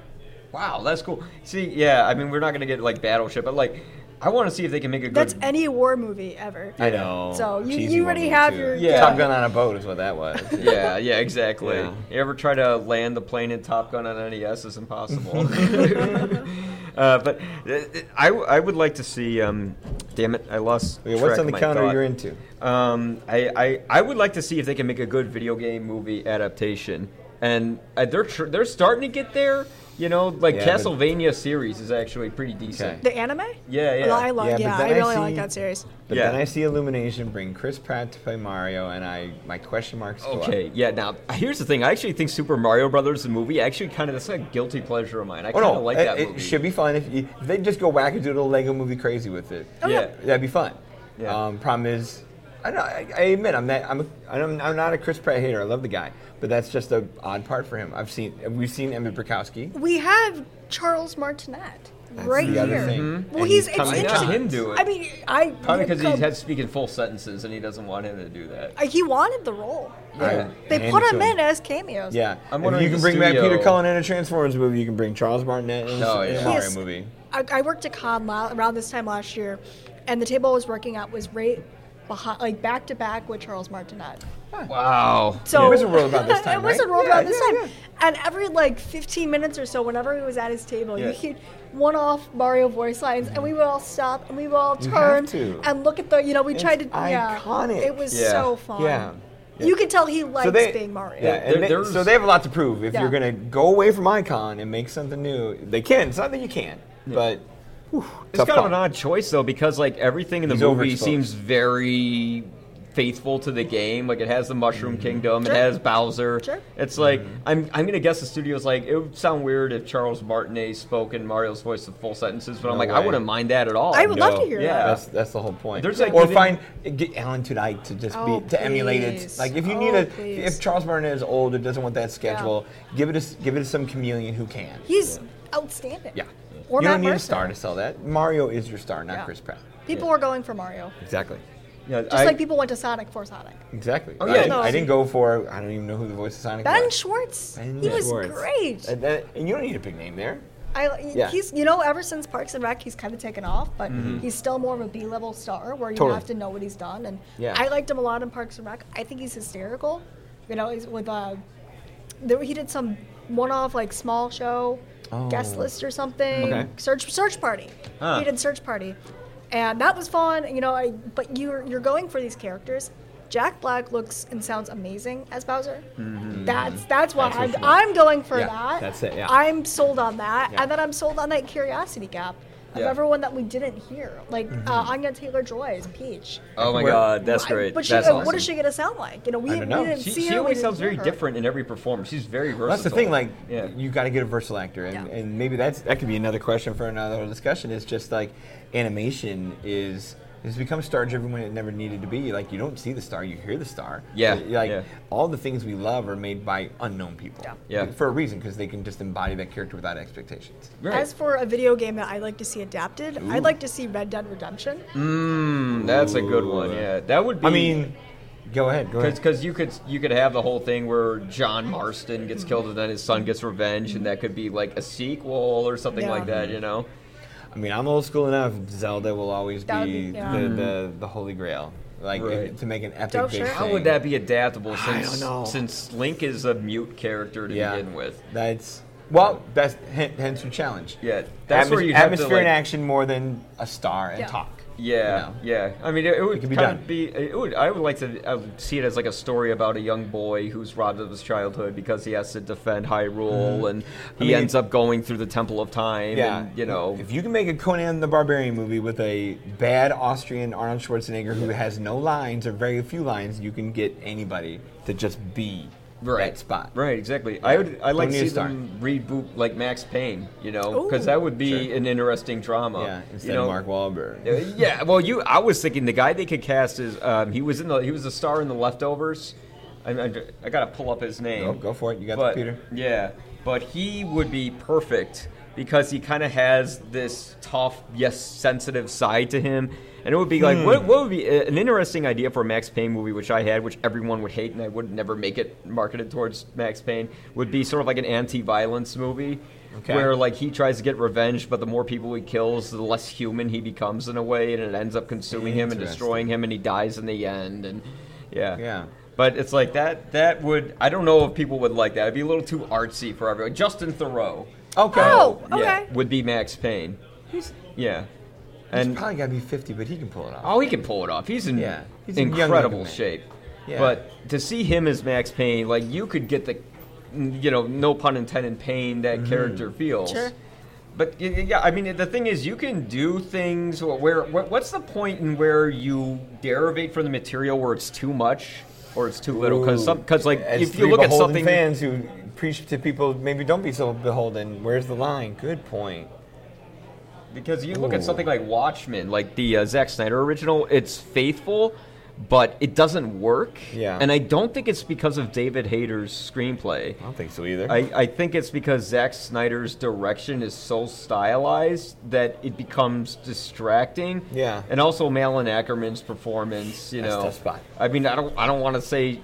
Wow, that's cool. See, yeah, I mean, we're not gonna get like Battleship, but like, I want to see if they can make a good. That's any war movie ever. I know. So you- Cheesy you already have too. your- Yeah. Top Gun on a boat is what that was. yeah, yeah, exactly. Yeah. You ever try to land the plane in Top Gun on NES? It's impossible. uh, but uh, I, I would like to see. Um, damn it, I lost. Okay, what's on of the counter thought. you're into? Um, I, I, I would like to see if they can make a good video game movie adaptation, and uh, they're tr- they're starting to get there. You know, like Yeah, but- Castlevania series is actually pretty decent. Okay. The anime? Yeah, yeah. Well, I love. Yeah, Yeah, but I then I really see- like that series. But Yeah. then I see Illumination bring Chris Pratt to play Mario, and I my question marks go up. Okay, yeah. Now, here's the thing. I actually think Super Mario Brothers, the movie, actually kind of that's a guilty pleasure of mine. I Oh kind of no, like it, that it movie. should be fun if, you, if they just go wackadoodle Lego movie crazy with it. Oh, yeah. yeah. That'd be fun. Yeah. Um, problem is, I know I, I admit I'm not I'm, a, I'm I'm not a Chris Pratt hater. I love the guy, but that's just a odd part for him. I've seen we've seen Emmet Brickowski. We have Charles Martinet right the other here. thing. Mm-hmm. Well, And he's, he's it's coming Why interesting. him do it? I mean, I Probably because he come- had speaking full sentences and he doesn't want him to do that. uh, he wanted the role. I- They hand put it him in as cameos. Yeah, I'm if wondering you if can the bring back studio- Peter Cullen in a Transformers movie. You can bring Charles Martinet in Oh, a yeah. Mario Yes. movie. I, I worked at Con la- around this time last year, and the table I was working at was right behind, like back to back with Charles Martinet. Wow. So It was a roll about this time, it was right? a roll Yeah, about this yeah, time. And every like 15 minutes or so, whenever he was at his table, Yeah. you hear one off Mario voice lines, and we would all stop and we would all turn to. and look at the. You know, we It's tried to. Yeah, iconic. it was Yeah. so fun. Yeah. You could tell he likes they- being Mario. Yeah, and There- they- so they have a lot to prove. If Yeah. you're gonna go away from Icon and make something new, they can. It's not that you can't, but whew, It's tough kind of an odd choice though, because like everything in the He's movie seems very faithful to the game. Like it has the Mushroom mm-hmm. Kingdom, Sure. it has Bowser. Sure. It's like I'm I'm gonna guess the studio's like it would sound weird if Charles Martinet spoke in Mario's voice with full sentences, but I'm No like I wouldn't mind that at all. I would love to hear Yeah. that. That's that's the whole point. There's, like, or find get Alan Tudyk to just Oh, be to oh, emulate it. Like if you Oh, need a please. if Charles Martinet is old and doesn't want that schedule, give it a, s- give it to some chameleon who can. He's outstanding. yeah. Or you Matt don't need a star to sell that. Mario is your star, not Yeah. Chris Pratt. People are going for Mario, Exactly. Yeah, just I- like people went to Sonic for Sonic. Exactly. Oh, I, yeah. didn't, I didn't go for. I don't even know who the voice of Sonic Ben was. Schwartz. Ben he was Schwartz. great. And, that- and you don't need a big name there. I, Yeah. he's you know ever since Parks and Rec he's kind of taken off, but he's still more of a B level star where you Totally. have to know what he's done. And Yeah. I liked him a lot in Parks and Rec. I think he's hysterical. You know, he's with uh, there, he did some one off like small show guest Oh. list or something. Okay. Search Search Party. Huh. He did Search Party, and that was fun. You know, I but you're you're going for these characters. Jack Black looks and sounds amazing as Bowser. Mm-hmm. That's that's what That's I'm, what you. I'm going for Yeah, that. that's it, yeah. I'm sold on that, Yeah. and then I'm sold on that curiosity gap of Yeah. everyone that we didn't hear, like Mm-hmm. uh, Anya Taylor Joy as Peach. Oh my Where- god, that's great. But she, that's uh, awesome. what is she gonna sound like? You know, we, I don't know. we didn't She, see she her. She always sounds very her. different in every performance. She's very versatile. That's the thing. Like, yeah. you got to get a versatile actor, and, Yeah. and maybe that's that could be another question for another discussion. Is just like animation is has become star driven when it never needed to be. Like, you don't see the star, you hear the star. Yeah, Like yeah. all the things we love are made by unknown people. Yeah. Yeah. For a reason, because they can just embody that character without expectations. Right. As for a video game that I'd like to see adapted, I'd like to see Red Dead Redemption. Mm, that's a good one. Yeah, that would be. I mean, go ahead. Go ahead. because you could you could have the whole thing where John Marston gets killed and then his son gets revenge, and that could be like a sequel or something Yeah. like that. You know. I mean, I'm old school enough. Zelda will always That would be be- yeah. the, the the holy grail. Like if- Right. to make an epic Oh, big sure. How thing. would that be adaptable since don't know. since Link is a mute character to Yeah. begin with? That's well, that's hen- hence your challenge. Yeah, that's where you have to, atmosphere and action more than a star and Yeah. talk. Yeah, you know? yeah. I mean, it, it would It could be kind done. of be. It would. I would like to uh, see it as like a story about a young boy who's robbed of his childhood because he has to defend Hyrule, and he. I mean, ends up going through the Temple of Time. Yeah, and, you know. if you can make a Conan the Barbarian movie with a bad Austrian Arnold Schwarzenegger who has no lines or very few lines, you can get anybody to just be right that spot. Right, exactly. I would. I like Don't to need a see them reboot like Max Payne. You know, because that would be Sure. an interesting drama. Yeah, instead you know? of Mark Wahlberg. Uh, yeah, well, you. I was thinking the guy they could cast is um, he was in the he was a star in the Leftovers. I, I, I gotta pull up his name. Go, go for it. You got but, the computer. Yeah, but he would be perfect because he kind of has this tough, yes, sensitive side to him. And it would be like, what, what would be uh, an interesting idea for a Max Payne movie, which I had, which everyone would hate, and I would never make it marketed towards Max Payne, would be sort of like an anti-violence movie. Okay. where like he tries to get revenge, but the more people he kills, the less human he becomes in a way, and it ends up consuming him and destroying him, and he dies in the end. And yeah, Yeah. But it's like that. That would I don't know if people would like that. It'd be a little too artsy for everyone. Justin Theroux. Okay. Oh, Yeah, okay. would be Max Payne. He's, Yeah. He's And probably got to be 50, but he can pull it off. oh, he can pull it off. He's in Yeah, he's incredible shape. Yeah. But to see him as Max Payne, like you could get the, you know, no pun intended, pain that Mm-hmm. character feels. Sure. But y- y- yeah, I mean, the thing is, you can do things where. wh- What's the point in where you derivate from the material where it's too much or it's too little? Because because like As if you look at something, fans who preach to people, maybe don't be so beholden. Where's the line? Good point. Because you look at something like Watchmen, like the uh, Zack Snyder original, it's faithful, but it doesn't work. Yeah. And I don't think it's because of David Hayter's screenplay. I don't think so either. I, I think it's because Zack Snyder's direction is so stylized that it becomes distracting. Yeah. And also Malin Akerman's performance, you That's know. tough spot. I mean, I don't I don't want to say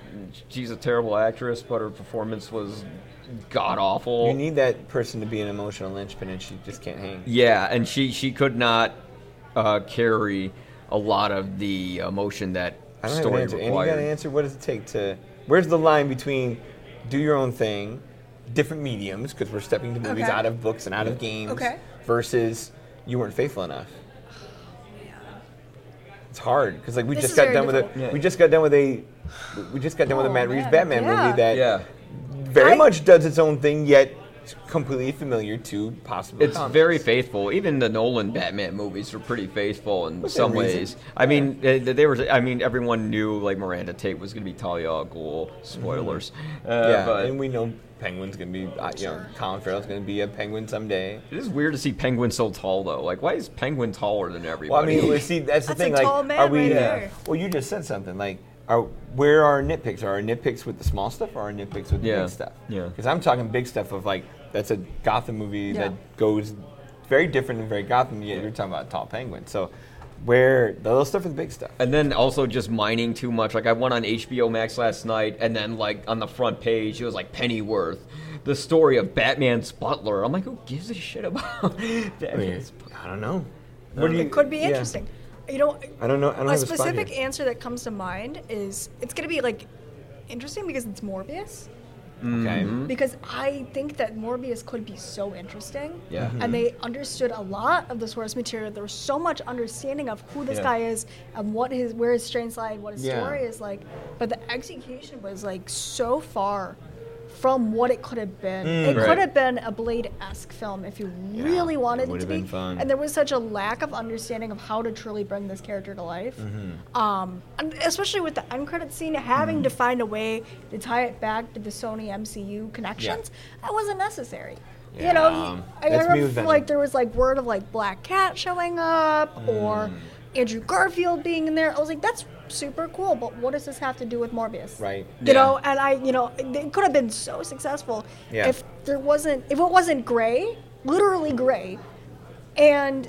she's a terrible actress, but her performance was god awful. you need that person to be an emotional linchpin, and she just can't hang. Yeah, and she she could not uh, carry a lot of the emotion that I don't have an story answer. And you got to answer. What does it take to? Where's the line between do your own thing, different mediums, because we're stepping to movies Okay. out of books and out of games, Okay. versus you weren't faithful enough. It's hard because like we This just is got very done with a difficult. we just got done with a we just got done with a Oh, Matt Reeves man. Batman Yeah. movie that Yeah. Very I- much does its own thing yet completely familiar to possible. It's comics. very faithful. Even the Nolan Batman movies are pretty faithful in Within some reason. ways. I mean, they, they were. I mean, everyone knew like Miranda Tate was going to be Talia al Ghul. Spoilers. Uh, Mm-hmm. yeah, but and we know Penguin's gonna be uh, you know Colin Farrell's gonna be a Penguin someday. it is weird to see Penguin so tall though. Like, why is Penguin taller than everybody? Well, I mean, see, that's the That's a thing. Like, tall man are we? right there. Well, you just said something. Like, are where are our nitpicks? Are our nitpicks with the small stuff, or our nitpicks with the Yeah, big stuff? yeah. Because I'm talking big stuff of like that's a Gotham movie Yeah. that goes very different and very Gotham. Yet you're talking about tall penguin. So, where the little stuff and the big stuff? And then also just mining too much. Like I went on HBO Max last night, and then like on the front page, it was like Pennyworth, the story of Batman's butler. I'm like, who gives a shit about Batman's? butler? I don't know. What do you- It could be yeah. Interesting. You know, I don't know. I don't a have a specific here. answer that comes to mind is it's going to be like interesting because it's Morbius. Okay. Because I think that Morbius could be so interesting. Yeah. Mm-hmm. And they understood a lot of the source material. There was so much understanding of who this Yeah. guy is and what his where his strengths lie and what his Yeah. story is like. But the execution was like so far from what it could have been. it Right. could have been a Blade-esque film if you really wanted it it to be. been fun. And there was such a lack of understanding of how to truly bring this character to life. Mm-hmm. Um, and especially with the end credit scene, having to find a way to tie it back to the Sony MCU connections, that wasn't necessary. you know, Yeah. you- I remember me heard with from, Venom. like there was like word of like Black Cat showing up or Mm. Andrew Garfield being in there. I was like, that's super cool, but what does this have to do with Morbius? Right. You Yeah. know, and I, you know, it could have been so successful Yeah. if there wasn't, if it wasn't gray, literally gray, and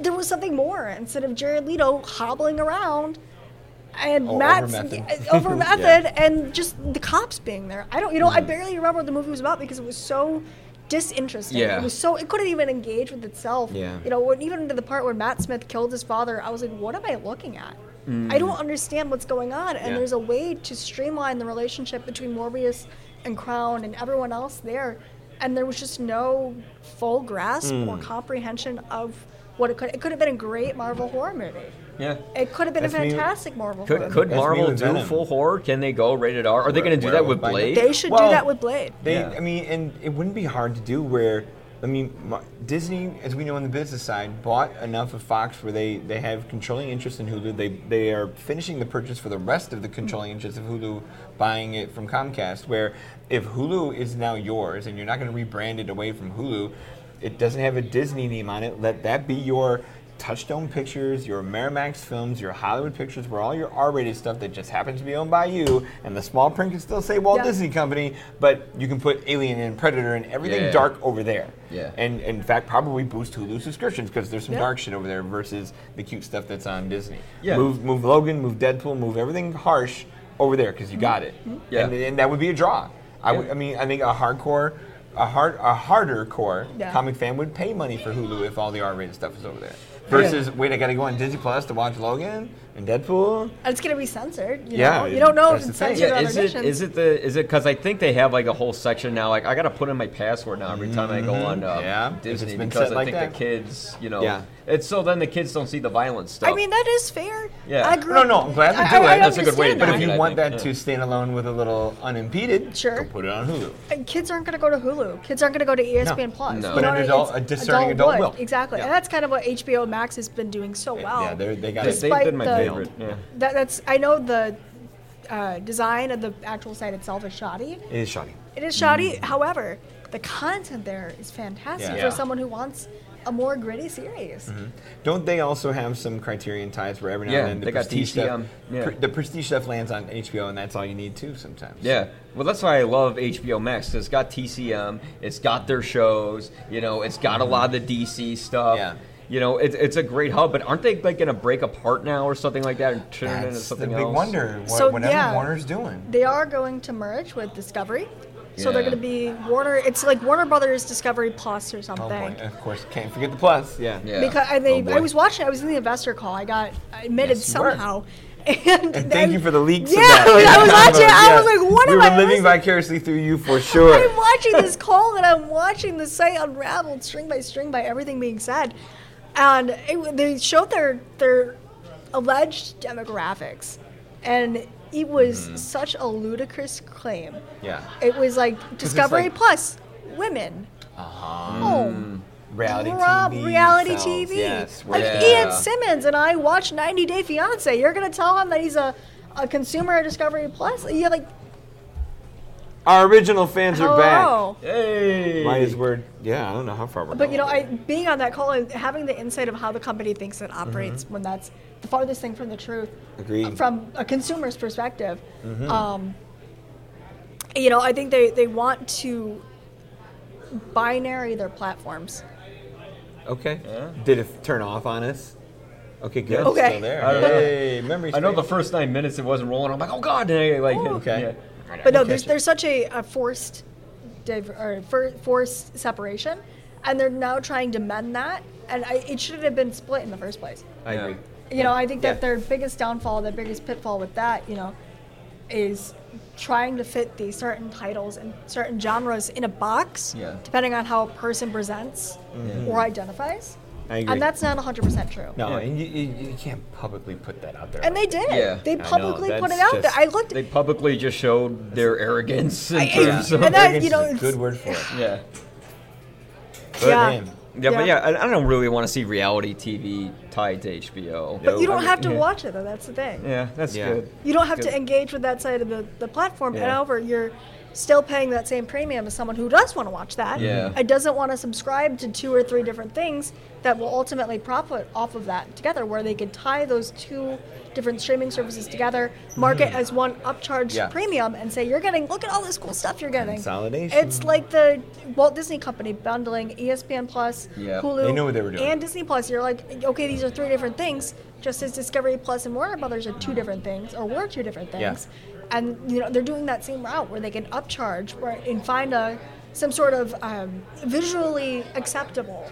there was something more instead of Jared Leto hobbling around and Oh, over Matt's method. yeah, over Yeah. method and just the cops being there. I don't, you know, I mm. barely remember what the movie was about because it was so disinteresting. Yeah. It was so it couldn't even engage with itself. Yeah. You know, when, even to the part where Matt Smith killed his father, I was like, what am I looking at? I don't understand what's going on. And Yeah. there's a way to streamline the relationship between Morbius and Crown and everyone else there. And there was just no full grasp or Hmm. comprehension of what it could. It could have been a great Marvel horror movie. Yeah. It could have been That's a me- fantastic Marvel Could, horror could movie. That's Marvel do Venom. full horror? Can they go rated R? Are they going to do that with Blade? They should Well, do that with Blade. They, Yeah. I mean, and it wouldn't be hard to do where, I mean, Disney, as we know on the business side, bought enough of Fox where they, they have controlling interest in Hulu. They they are finishing the purchase for the rest of the controlling interest of Hulu, buying it from Comcast. Where if Hulu is now yours and you're not going to rebrand it away from Hulu, it doesn't have a Disney name on it. Let that be your Touchstone Pictures, your Miramax Films, your Hollywood Pictures, where all your R-rated stuff that just happens to be owned by you, and the small print can still say Walt Yeah. Disney Company, but you can put Alien and Predator and everything Yeah. dark over there. Yeah. And in fact, probably boost Hulu subscriptions because there's some Yeah. dark shit over there versus the cute stuff that's on Disney. Yeah. Move, move Logan, move Deadpool, move everything harsh over there because you mm-hmm. got it. Mm-hmm. Yeah. And, and that would be a draw. I, would, Yeah. I mean, I think a hardcore a hard a harder core Yeah. comic fan would pay money for Hulu if all the R-rated stuff was over there. Versus, wait, I got to go on Disney Plus to watch Logan and Deadpool. And it's going to be censored. You Yeah, know? You don't know if it's censored Yeah, is other it nations. is it the is it because I think they have like a whole section now like I gotta put in my password now every time I go on uh, Mm-hmm. Yeah, Disney because I like think that. the kids you know Yeah. it's so then the kids don't see the violence stuff. I mean, that is fair. Yeah. I agree. No, no, I'm glad to I- do I it. That's a good way to But if you I want think, that yeah. to stand alone with a little unimpeded, Sure. go put it on Hulu. And kids aren't going to go to Hulu. Kids aren't going to go to ESPN Plus. No. You But know an adult- a discerning adult would. will. Exactly, Yeah. and that's kind of what HBO Max has been doing so well. Yeah, they're, they got They- it. they've despite been my the- favorite. Yeah. That, that's I know the uh, design of the actual site itself is shoddy. It is shoddy. It is shoddy. However, the content there is fantastic Yeah. for Yeah. someone who wants a more gritty series. Don't they also have some criterion ties where every now Yeah, and then the they got prestige TCM, stuff, yeah. pre- the prestige stuff lands on HBO, and that's all you need too sometimes. Yeah, well, that's why I love HBO Max. It's got TCM, it's got their shows, you know, it's got a lot of the DC stuff. Yeah. You know, it's it's a great hub, but aren't they like going to break apart now or something like that and turn it into That's the big else? wonder. What, So, whatever yeah. Warner's doing. They are going to merge with Discovery. So they're going to be Warner. It's like Warner Brothers Discovery Plus or Oh something. boy, of course, can't forget the plus. Yeah. Yeah. Because I, they, Oh. I was watching. I was in the investor call. I got admitted Yes, somehow. And, And thank you for the leaks. Yeah, of that. I was watching. it, I was like, what we am were I living listening- vicariously through you for sure. I'm watching this call and I'm watching the site unraveled string by string by everything being said, and it, they showed their their alleged demographics, and it was Mm-hmm. such a ludicrous claim. yeah. It was like Discovery like- Plus, women, Uh-huh. home, Reality Rob, TV. reality TV. Yes. like Yeah. Ian Simmons and I watched 90 Day Fiance. You're gonna tell him that he's a, a consumer at Discovery Plus? You're like, Our original fans are back. hello. Hey. Might as word. Yeah, I don't know how far we're But you know. I being on that call and having the insight of how the company thinks it operates Mm-hmm. when that's the farthest thing from the truth. Agreed. Mm-hmm. From a consumer's perspective, um, you know, I think they they want to binary their platforms. Okay. Yeah. Did it turn off on us? Okay, good. Okay. Still there. I don't know. Hey, memory. I know the first nine minutes it wasn't rolling. I'm like, oh god, and I, like, Ooh. Okay. yeah. But no, there's it. there's such a, a forced div- or for, forced separation, and they're now trying to mend that, and I, it shouldn't have been split in the first place. I agree. You know, I think that Yeah. their biggest downfall, their biggest pitfall with that, you know, is trying to fit these certain titles and certain genres in a box, Yeah. depending on how a person presents mm-hmm. or identifies. I agree. And that's not 100% true. no, Yeah. and you, you, you can't publicly put that out there. And they did. Yeah. They know, publicly put it that's out there. just- I looked. They publicly just showed their arrogance in I- terms of and that- you know, is a it's- good word for it. yeah. But Yeah. man, Yeah, but Yeah. yeah, I, I don't really want to see reality TV tied to HBO. But you don't have to watch it, though. That's the thing. Yeah, that's Yeah. good. You don't have Good. to engage with that side of the, the platform. And Yeah. however, you're still paying that same premium as someone who does want to watch that Yeah. and doesn't want to subscribe to two or three different things that will ultimately profit off of that together, where they could tie those two different streaming services together, market mm. as one upcharge Yeah. premium, and say, you're getting, look at all this cool stuff you're getting. Consolidation. It's like the Walt Disney Company bundling ESPN Plus, Yeah. Hulu, They knew what they were doing. and Disney Plus. You're like, okay, these are three different things, just as Discovery Plus and Warner Brothers are two different things, or were two different Yeah. Things. And you know they're doing that same route where they can upcharge where, and find a some sort of um, visually acceptable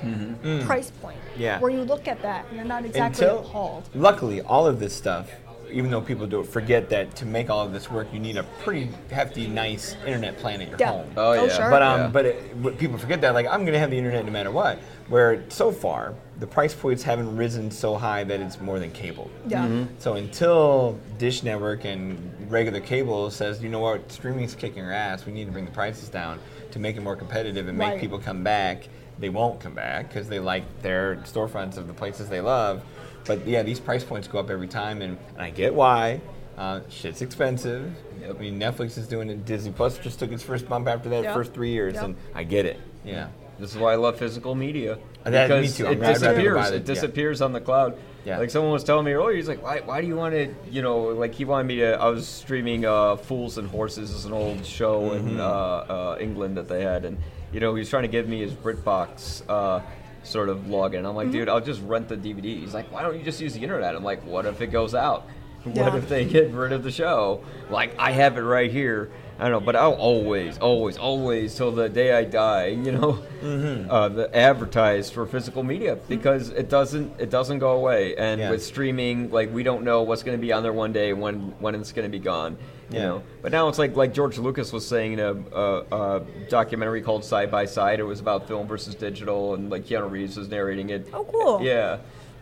price point. Mm-hmm. Yeah. Where you look at that and you're not exactly until appalled. luckily all of this stuff even though people don't forget that to make all of this work you need a pretty hefty nice internet plan at your Yeah. home Oh, yeah. sure. but um, Yeah. but it, what people forget that like I'm gonna have the internet no matter what. Where so far the price points haven't risen so high that it's more than cable. yeah. Mm-hmm. So until Dish Network and regular cable says, you know what, streaming's kicking our ass, we need to bring the prices down to make it more competitive and make Right. people come back. They won't come back because they like their storefronts of the places they love. But yeah, these price points go up every time, and, and I get why. Uh, shit's expensive. Yep. I mean, Netflix is doing it. Disney Plus just took its first bump after that Yep. first three years, Yep. and I get it. Yeah. This is why I love physical media. That- me because too. I'm it glad- I'd disappears. it yeah. disappears on the cloud. Yeah. Like someone was telling me earlier, he's like, why, why do you want to, you know, like he wanted me to, I was streaming uh, Fools and Horses, is an old show Mm-hmm. in uh, uh, England that they had. And, you know, he was trying to give me his BritBox uh, sort of login. I'm like, Mm-hmm. dude, I'll just rent the DVD. He's like, why don't you just use the internet? I'm like, what if it goes out? What Yeah. if they get rid of the show? Like I have it right here. I don't know, but I'll always, always, always, till the day I die, you know, Mm-hmm. uh, the advertise for physical media because it doesn't, it doesn't go away. And Yeah. with streaming, like we don't know what's going to be on there one day when when it's going to be gone. You Yeah. know, but now it's like like George Lucas was saying in a, a, a documentary called Side by Side. It was about film versus digital, and like Keanu Reeves was narrating it. Oh, cool. Yeah,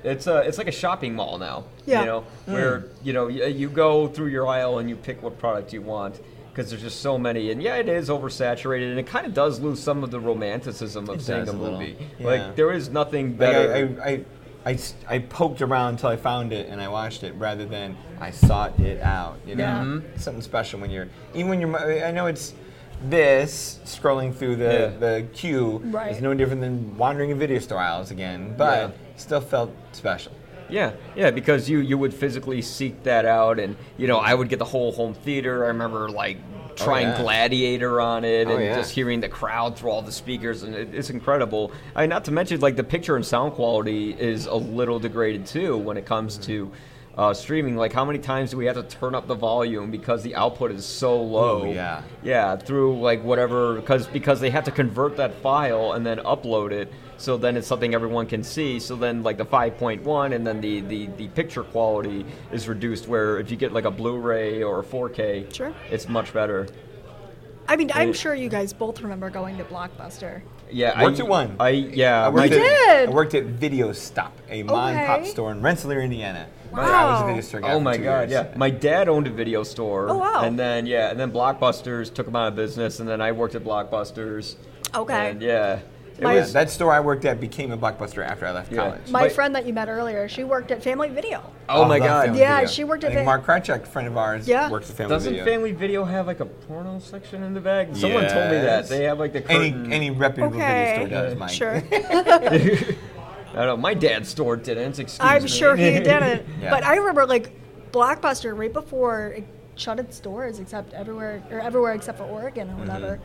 it's a it's like a shopping mall now. Yeah. You know, where you know you, you go through your aisle and you pick what product you want because there's just so many. And yeah, it is oversaturated, and it kind of does lose some of the romanticism of It seeing a a little. movie. Yeah. Like there is nothing Like I I, I, I, I, s- I poked around until I found it and I watched it rather than I sought it out. You know, Yeah. Mm-hmm. Something special when you're even when you're. I know it's this scrolling through the Yeah. the queue Right. is no different than wandering in video store aisles again, but Yeah. Still felt special. Yeah, yeah, because you you would physically seek that out, and you know I would get the whole home theater. I remember like oh, trying yeah. Gladiator on it, Oh, and yeah. just hearing the crowd through all the speakers, and it, it's incredible. I mean, not to mention like the picture and sound quality is a little degraded too when it comes to. Uh, streaming, like how many times do we have to turn up the volume because the output is so low? Oh, yeah. yeah, through like whatever because because they have to convert that file and then upload it so then it's something everyone can see so then like the 5.1 and then the, the, the picture quality is reduced where if you get like a blu-ray or a 4k Sure. it's much better I mean, I'm Yeah. sure you guys both remember going to Blockbuster. yeah Worked I, at one. i yeah I my- worked, You at, did? I worked at Video Stop, a mom and pop store in Rensselaer, Indiana. Wow. I was a video store guy Oh my god, years. yeah. My dad owned a video store. Oh, wow. And then yeah, and then Blockbusters took him out of business and then I worked at Blockbusters. Okay. And yeah. It My- Yeah, was that store I worked at became a blockbuster after I left Yeah. college. My But- friend that you met earlier, she worked at Family Video. Oh my god. Family Yeah, Video. she worked I at think Fa- Mark Krychek, friend of ours, Yeah. works at Family Video. Doesn't Video. Family Video have like a porno section in the back? Someone told me that. They have like the any any reputable Okay. video store does, Mike. Sure. I don't know. My dad's store didn't. Excuse I'm me. sure he didn't. Yeah. But I remember like Blockbuster right before it shut its doors, except everywhere or everywhere except for Oregon or whatever.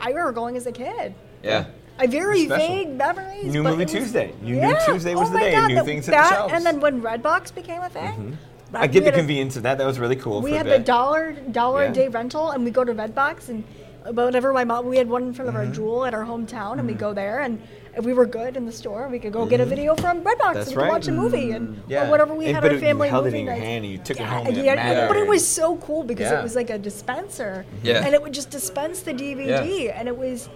I remember going as a kid. yeah. I very vague memories. New Movie was- Tuesday. You knew Tuesday was oh the my day. God, New that- things hit the that, shelves. Mm-hmm. And then when Redbox became a thing, I like, get the had a- convenience of that. That was really cool. we for a had bit. the dollar dollar Yeah. a day rental, and we go to Redbox and whenever my mom, we had one in front of Mm-hmm. our jewel at our hometown, and we go there, and if we were good in the store, we could go get a video from Redbox, Mm-hmm. That's and right. watch a movie, and Mm, Yeah. or whatever we And- had but our it- family you held it movie in your night. hand and you took it Yeah, home and and it but it was so cool because Yeah. it was like a dispenser, Yeah. and it would just dispense the DVD, and it was.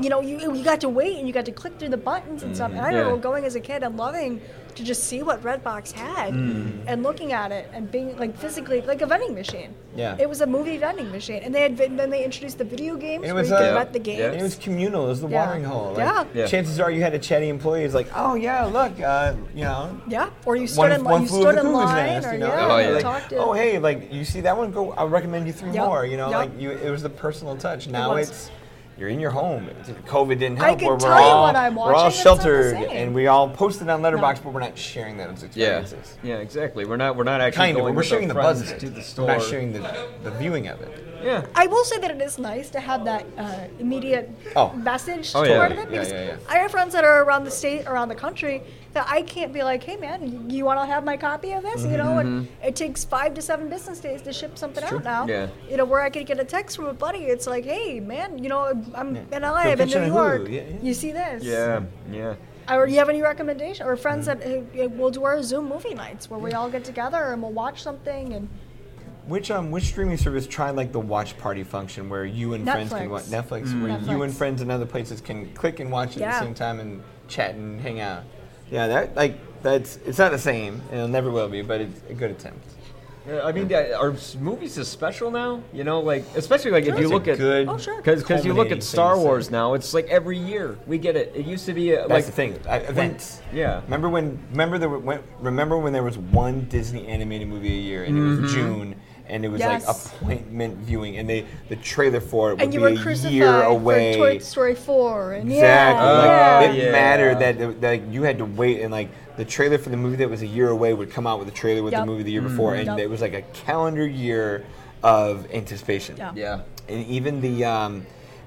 You know, you, you got to wait and you got to click through the buttons and stuff. And I Yeah. remember going as a kid and loving to just see what Redbox had Mm. and looking at it and being like physically like a vending machine. Yeah. It was a movie vending machine, and they had vi- then they introduced the video games And it where was, you could uh, rent the games. And it was communal. It was the Yeah. watering hole. Like, Yeah. Yeah. Chances are you had a chatty employee who's like, oh yeah, look, uh, you know, yeah, or you stood one, in one line. You flew stood the in cuckoo's line, nest, or you know? yeah, Oh, yeah. Like, talked to. oh hey, like you see that one? Go. I'll recommend you three Yep. more. You know, Yep. like you, it was the personal touch. Now was. it's you're in your home. COVID didn't I help. can where tell we're you all, what I'm We're all watching, it's not the sheltered, and we all posted on Letterboxd, No. but we're not sharing those Yeah. experiences. Yeah, exactly. We're not we're not actually Kind of. We're with sharing our the buzz friends of to it. the We're store. not sharing the, the viewing of it. Yeah. I will say that it is nice to have that uh, immediate Oh. message Oh, to yeah. part of it Yeah, because yeah, yeah. I have friends that are around the state, around the country, that I can't be like, hey man, you, you want to have my copy of this? You know, and Mm-hmm. it takes five to seven business days to ship something true. out now. Yeah. You know, where I could get a text from a buddy, it's like, hey man, you know, I'm Yeah. in LA, I'm in New York. Yeah, yeah. You see this? Yeah. Yeah. Or you have any recommendation? Or friends Mm. that uh, we'll do our Zoom movie nights where we all get together and we'll watch something and Which um which streaming service tried like the watch party function where you and friends can watch Netflix where you and friends in other places can click and watch at Yeah. the same time and chat and hang out. Yeah, that like that's it's not the same and it never will be, but it's a good attempt. Yeah, I mean, yeah, are movies is special now? You know, like especially like if you look at good Oh, sure. because you look at Star thing to say. Wars now, it's like every year we get it. It used to be uh, That's like the thing. Uh, events. yeah. Remember when? Remember there were, when, Remember when there was one Disney animated movie a year, and it Mm-hmm. was June, and it was Yes. like appointment viewing, and they the trailer for it would and be a year away. for Toy Story 4 and Exactly. yeah, Like, yeah. it Yeah. mattered that, that like you had to wait, and like the trailer for the movie that was a year away would come out with the trailer with Yep. the movie the year before, and Yep. it was like a calendar year of anticipation. Yeah. Yeah. And even the um,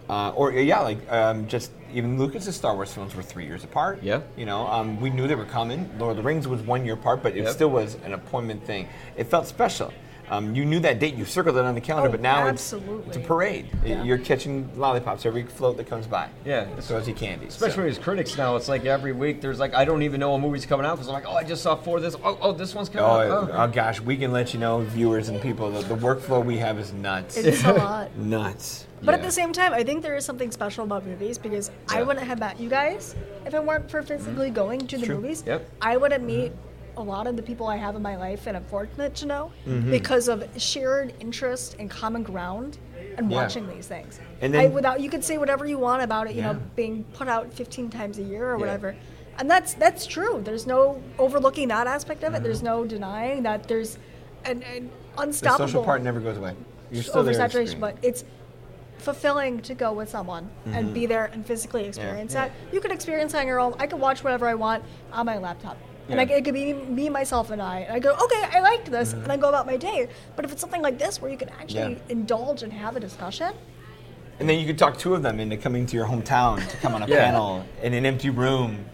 Uh, or yeah, like um, just even Lucas's Star Wars films were three years apart. Yeah. You know, um, we knew they were coming. Lord of the Rings was one year apart, but it Yep. still was an appointment thing. It felt special. Um, you knew that date, you circled it on the calendar, Oh, but now it's, absolutely. it's a parade. Yeah. You're catching lollipops every float that comes by. Yeah. It throws you candy. Especially as critics now, it's like every week there's like I don't even know a movie's coming out because I'm like, oh, I just saw four of this. Oh, oh, this one's coming Oh, out. oh gosh, we can let you know, viewers and people, that the workflow we have is nuts. It's a lot. nuts. But at the same time, I think there is something special about movies because I wouldn't have met you guys if it weren't for physically going to the True. movies. Yep. I wouldn't meet a lot of the people I have in my life, and I'm fortunate to know Mm-hmm. because of shared interest and common ground and Yeah. watching these things. And I, without you could say whatever you want about it, you Yeah. know, being put out 15 times a year or Yeah. whatever. And that's that's true. There's no overlooking that aspect of it. Mm-hmm. There's no denying that there's an, an The unstoppable social part never goes away. You're still oversaturation, but it's fulfilling to go with someone and be there and physically experience Mm-hmm. Yeah. that. You could experience that on your own. I could watch whatever I want on my laptop. And I, it could be me, myself, and I. And I go, okay, I liked this, Mm-hmm. and I go about my day. But if it's something like this where you can actually Yeah. indulge and have a discussion, And then you could talk two of them into coming to your hometown to come on a Yeah. panel in an empty room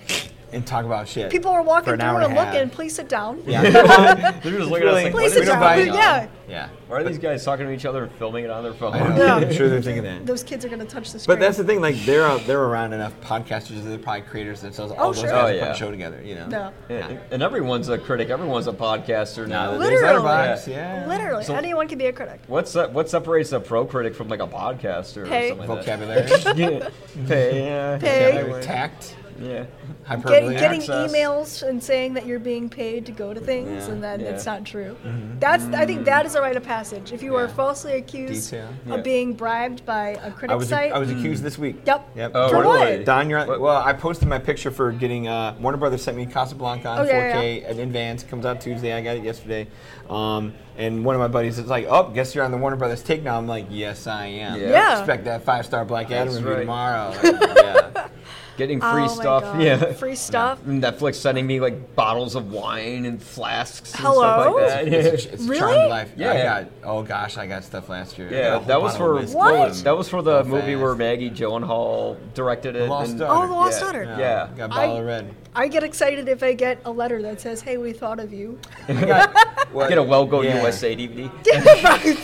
and talk about shit. people are walking an through hour and a looking, please sit down. Yeah. They're just looking at us like, Please what are sit we down. doing? Yeah. Yeah. Why are these guys talking to each other and filming it on their phone? I know. Yeah. I'm sure they're thinking that. Those kids are going to touch the screen. But that's the thing, like they're out, they're around enough podcasters, they're probably creators themselves. Oh, all Oh, those sure. guys Oh, are putting yeah. a show together, you know. No. Yeah, and everyone's a critic. Everyone's a podcaster now. Now, Literally. there's Letterboxd, yeah. Literally, So- anyone can be a critic. What's that? What separates a pro critic from like a podcaster Pay. or something like Vocabulary, that? Yeah. Pay. Pay. Yeah. tact, yeah. hyperbole. Get, getting access. emails and saying that you're being paid to go to things Yeah. Mm-hmm. and then Yeah. it's not true. That's I think that is a rite of passage. If you are falsely accused Detail. Yeah. of being bribed by a critic I was site, I was accused this week. Yep. Yep. Oh, For what? Don, you're on, well. I posted my picture for getting uh, Warner Brothers sent me Casablanca on Oh, yeah, 4K in advance. Comes out Tuesday. I got it yesterday. Um, and one of my buddies is like, "Oh, guess you're on the Warner Brothers take now." I'm like, "Yes, I am." Yeah. Yeah. Expect that five star Black Adam That's review right. tomorrow. Like, yeah. Getting oh free Oh my stuff. God. Yeah. Free stuff. Netflix sending me like bottles of wine and flasks and Hello? stuff like that. It's, Yeah. it's Really? charmed life. I Yeah. got. Oh gosh, I got stuff last year. I got a Yeah, that was for. What? that was for the So movie where fast. Maggie Gyllenhaal directed it. Lost and- Oh, the Lost Yeah. Daughter. Yeah. Got a bottle I- of red. I get excited if I get a letter that says, "Hey, we thought of you." What- Get a Well Go yeah. USA DVD.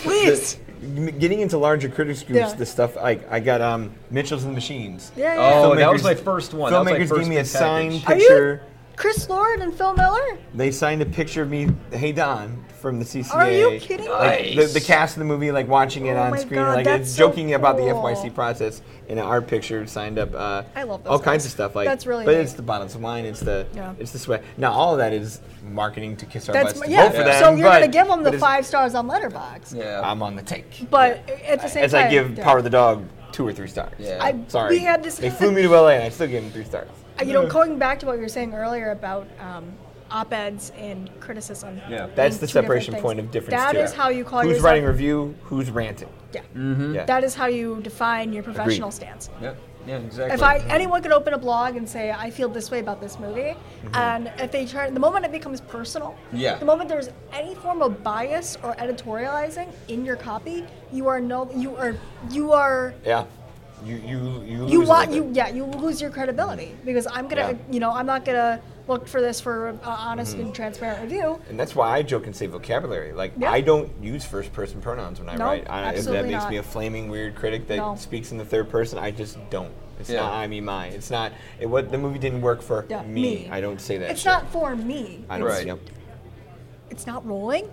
Please. M- Getting into larger critics groups, Yeah. the stuff like I got um, Mitchell's and the Machines. Yeah, yeah. Oh, that was my first one. That was my Filmmakers first gave me a big signed package. Are you picture. Chris Lord and Phil Miller? They signed a picture of me, Hey Don, from the CCA. Are you kidding me? Like, the, Nice. the cast of the movie, like watching it Oh on my screen, God, like that's it's so joking about the. FYC process, and an art picture signed up. Uh, I love those all kinds of stuff. Like That's really But neat. it's the bottles of wine. It's the Yeah. it's the sweat. Now all of that is marketing to kiss our That's butts. To yeah. vote for them, so you're but- gonna give them the five stars on Letterboxd. Yeah. I'm on the take. But at the same As time, as I give yeah. Power of the Dog two or three stars. Yeah. I, Sorry. We had this. They flew me to LA, and I still gave them three stars. You know, going back to what you were saying earlier about um, op-eds and criticism. Yeah. That's the separation point of difference. That too. is how you call Who's yourself. writing review? Who's ranting? Yeah. Mm-hmm. Yeah. That is how you define your professional Agreed. stance. Yeah. Yeah. Exactly. If I anyone could open a blog and say I feel this way about this movie, and if they try, the moment it becomes personal, Yeah. the moment there's any form of bias or editorializing in your copy, you are no, you are, you are, Yeah. You you you lose you want you yeah, you lose your credibility because I'm gonna, Yeah. you know, I'm not gonna look for this for an honest mm-hmm. and transparent review. And that's why I joke and say vocabulary. Like Yeah. I don't use first person pronouns when I No, write. I, if that makes not. me a flaming weird critic that No. speaks in the third person, I just don't. It's Yeah. not I mean my. It's not it, what the movie didn't work for Yeah, me. me. I don't say that. It's shit. not for me. I don't Right. yep. It's not rolling.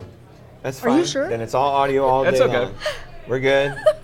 That's fine. Are fine. you sure? Then it's all audio all That's day okay. long. We're good.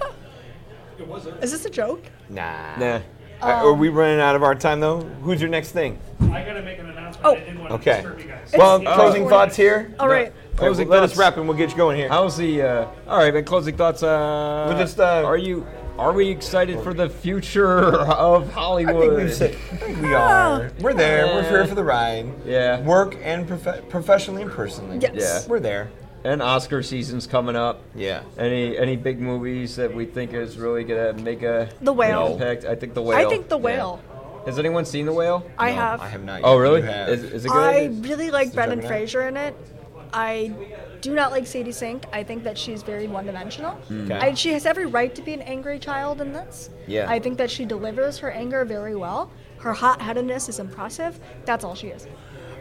It was there. Is this a joke? Nah. Nah. Uh, are we running out of our time though? Who's your next thing? I gotta make an announcement. Oh. I didn't want Okay. to disturb you guys. Well, It's- closing thoughts here. All right. Closing Closing let us wrap and we'll get you going here. How's the? Uh, all right, man. Closing thoughts. Uh, We'll just, uh, are you? Are we excited for the future of I Hollywood? think we've said I think we are. We're there. We're here for the ride. Yeah. Work and prof- professionally and personally. Yes. Yeah. We're there. And Oscar season's coming up. Yeah. Any any big movies that we think is really gonna make a The Whale. impact? I think the whale. I think The Yeah. Whale. Has anyone seen the whale? I No, have. I have not. Oh, yet. Oh really? Is, is it good? I really like it Brendan Juggernaut? Fraser in it. I do not like Sadie Sink. I think that she's very one-dimensional. Hmm. Okay. I, she has every right to be an angry child in this. Yeah. I think that she delivers her anger very well. Her hot-headedness is impressive. That's all she is.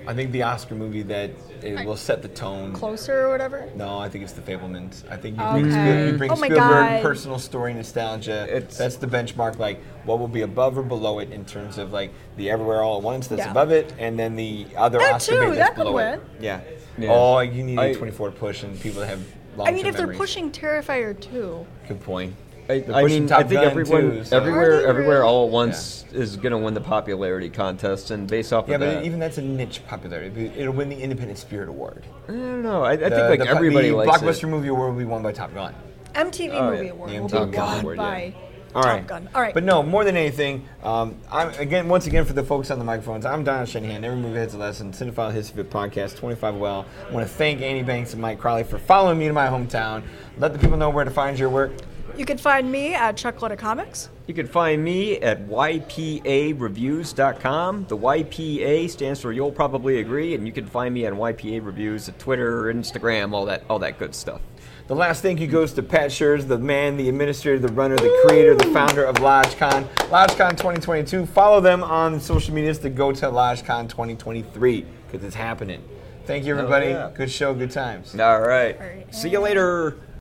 I think the Oscar movie that it will set the tone. Closer or whatever. No, I think it's The Fabelmans. I think you Okay. bring, Spiel, you bring Oh Spielberg God. personal story nostalgia. It's- that's the benchmark. Like what will be above or below it in terms of like the Everywhere All at Once that's Yeah. above it, and then the other That Oscar too, bait that's that could below it. win. Yeah. Yeah. Oh, you need I- A24 push, and people that have long I mean, if they're pushing Terrifier 2, Good point. I, I mean, I think everyone, too, so- everywhere, everywhere, really? all at once is going to win the popularity contest, and based off Yeah, of that, Yeah, but that, even that's a niche popularity. It'll win the Independent Spirit Award. I don't know. I, I think like the, everybody the likes blockbuster it. movie award will be won by Top Gun. MTV Oh, Movie yeah. Award The will be won Award, yeah. by All Top Gun. All right. But no, more than anything, um, I'm again once again for the folks on the microphones. I'm Don Shanahan. Every movie has a lesson. Cinephile Hissyfit podcast 25YL. I want to thank Annie Banks and Mike Crowley for following me to my hometown. Let the people know where to find your work. You can find me at Chuck Load of Comics. You can find me at ypareviews.com. The YPA stands for You'll Probably Agree, and you can find me on YPA Reviews at Twitter, Instagram, all that, all that good stuff. The last thank you goes to Pat Schurz, the man, the administrator, the runner, the creator, the founder of LodgeCon. LodgeCon 2022. Follow them on social medias to go to LodgeCon 2023 because it's happening. Thank you, everybody. yeah. Good show, good times. All right. All right. See you later.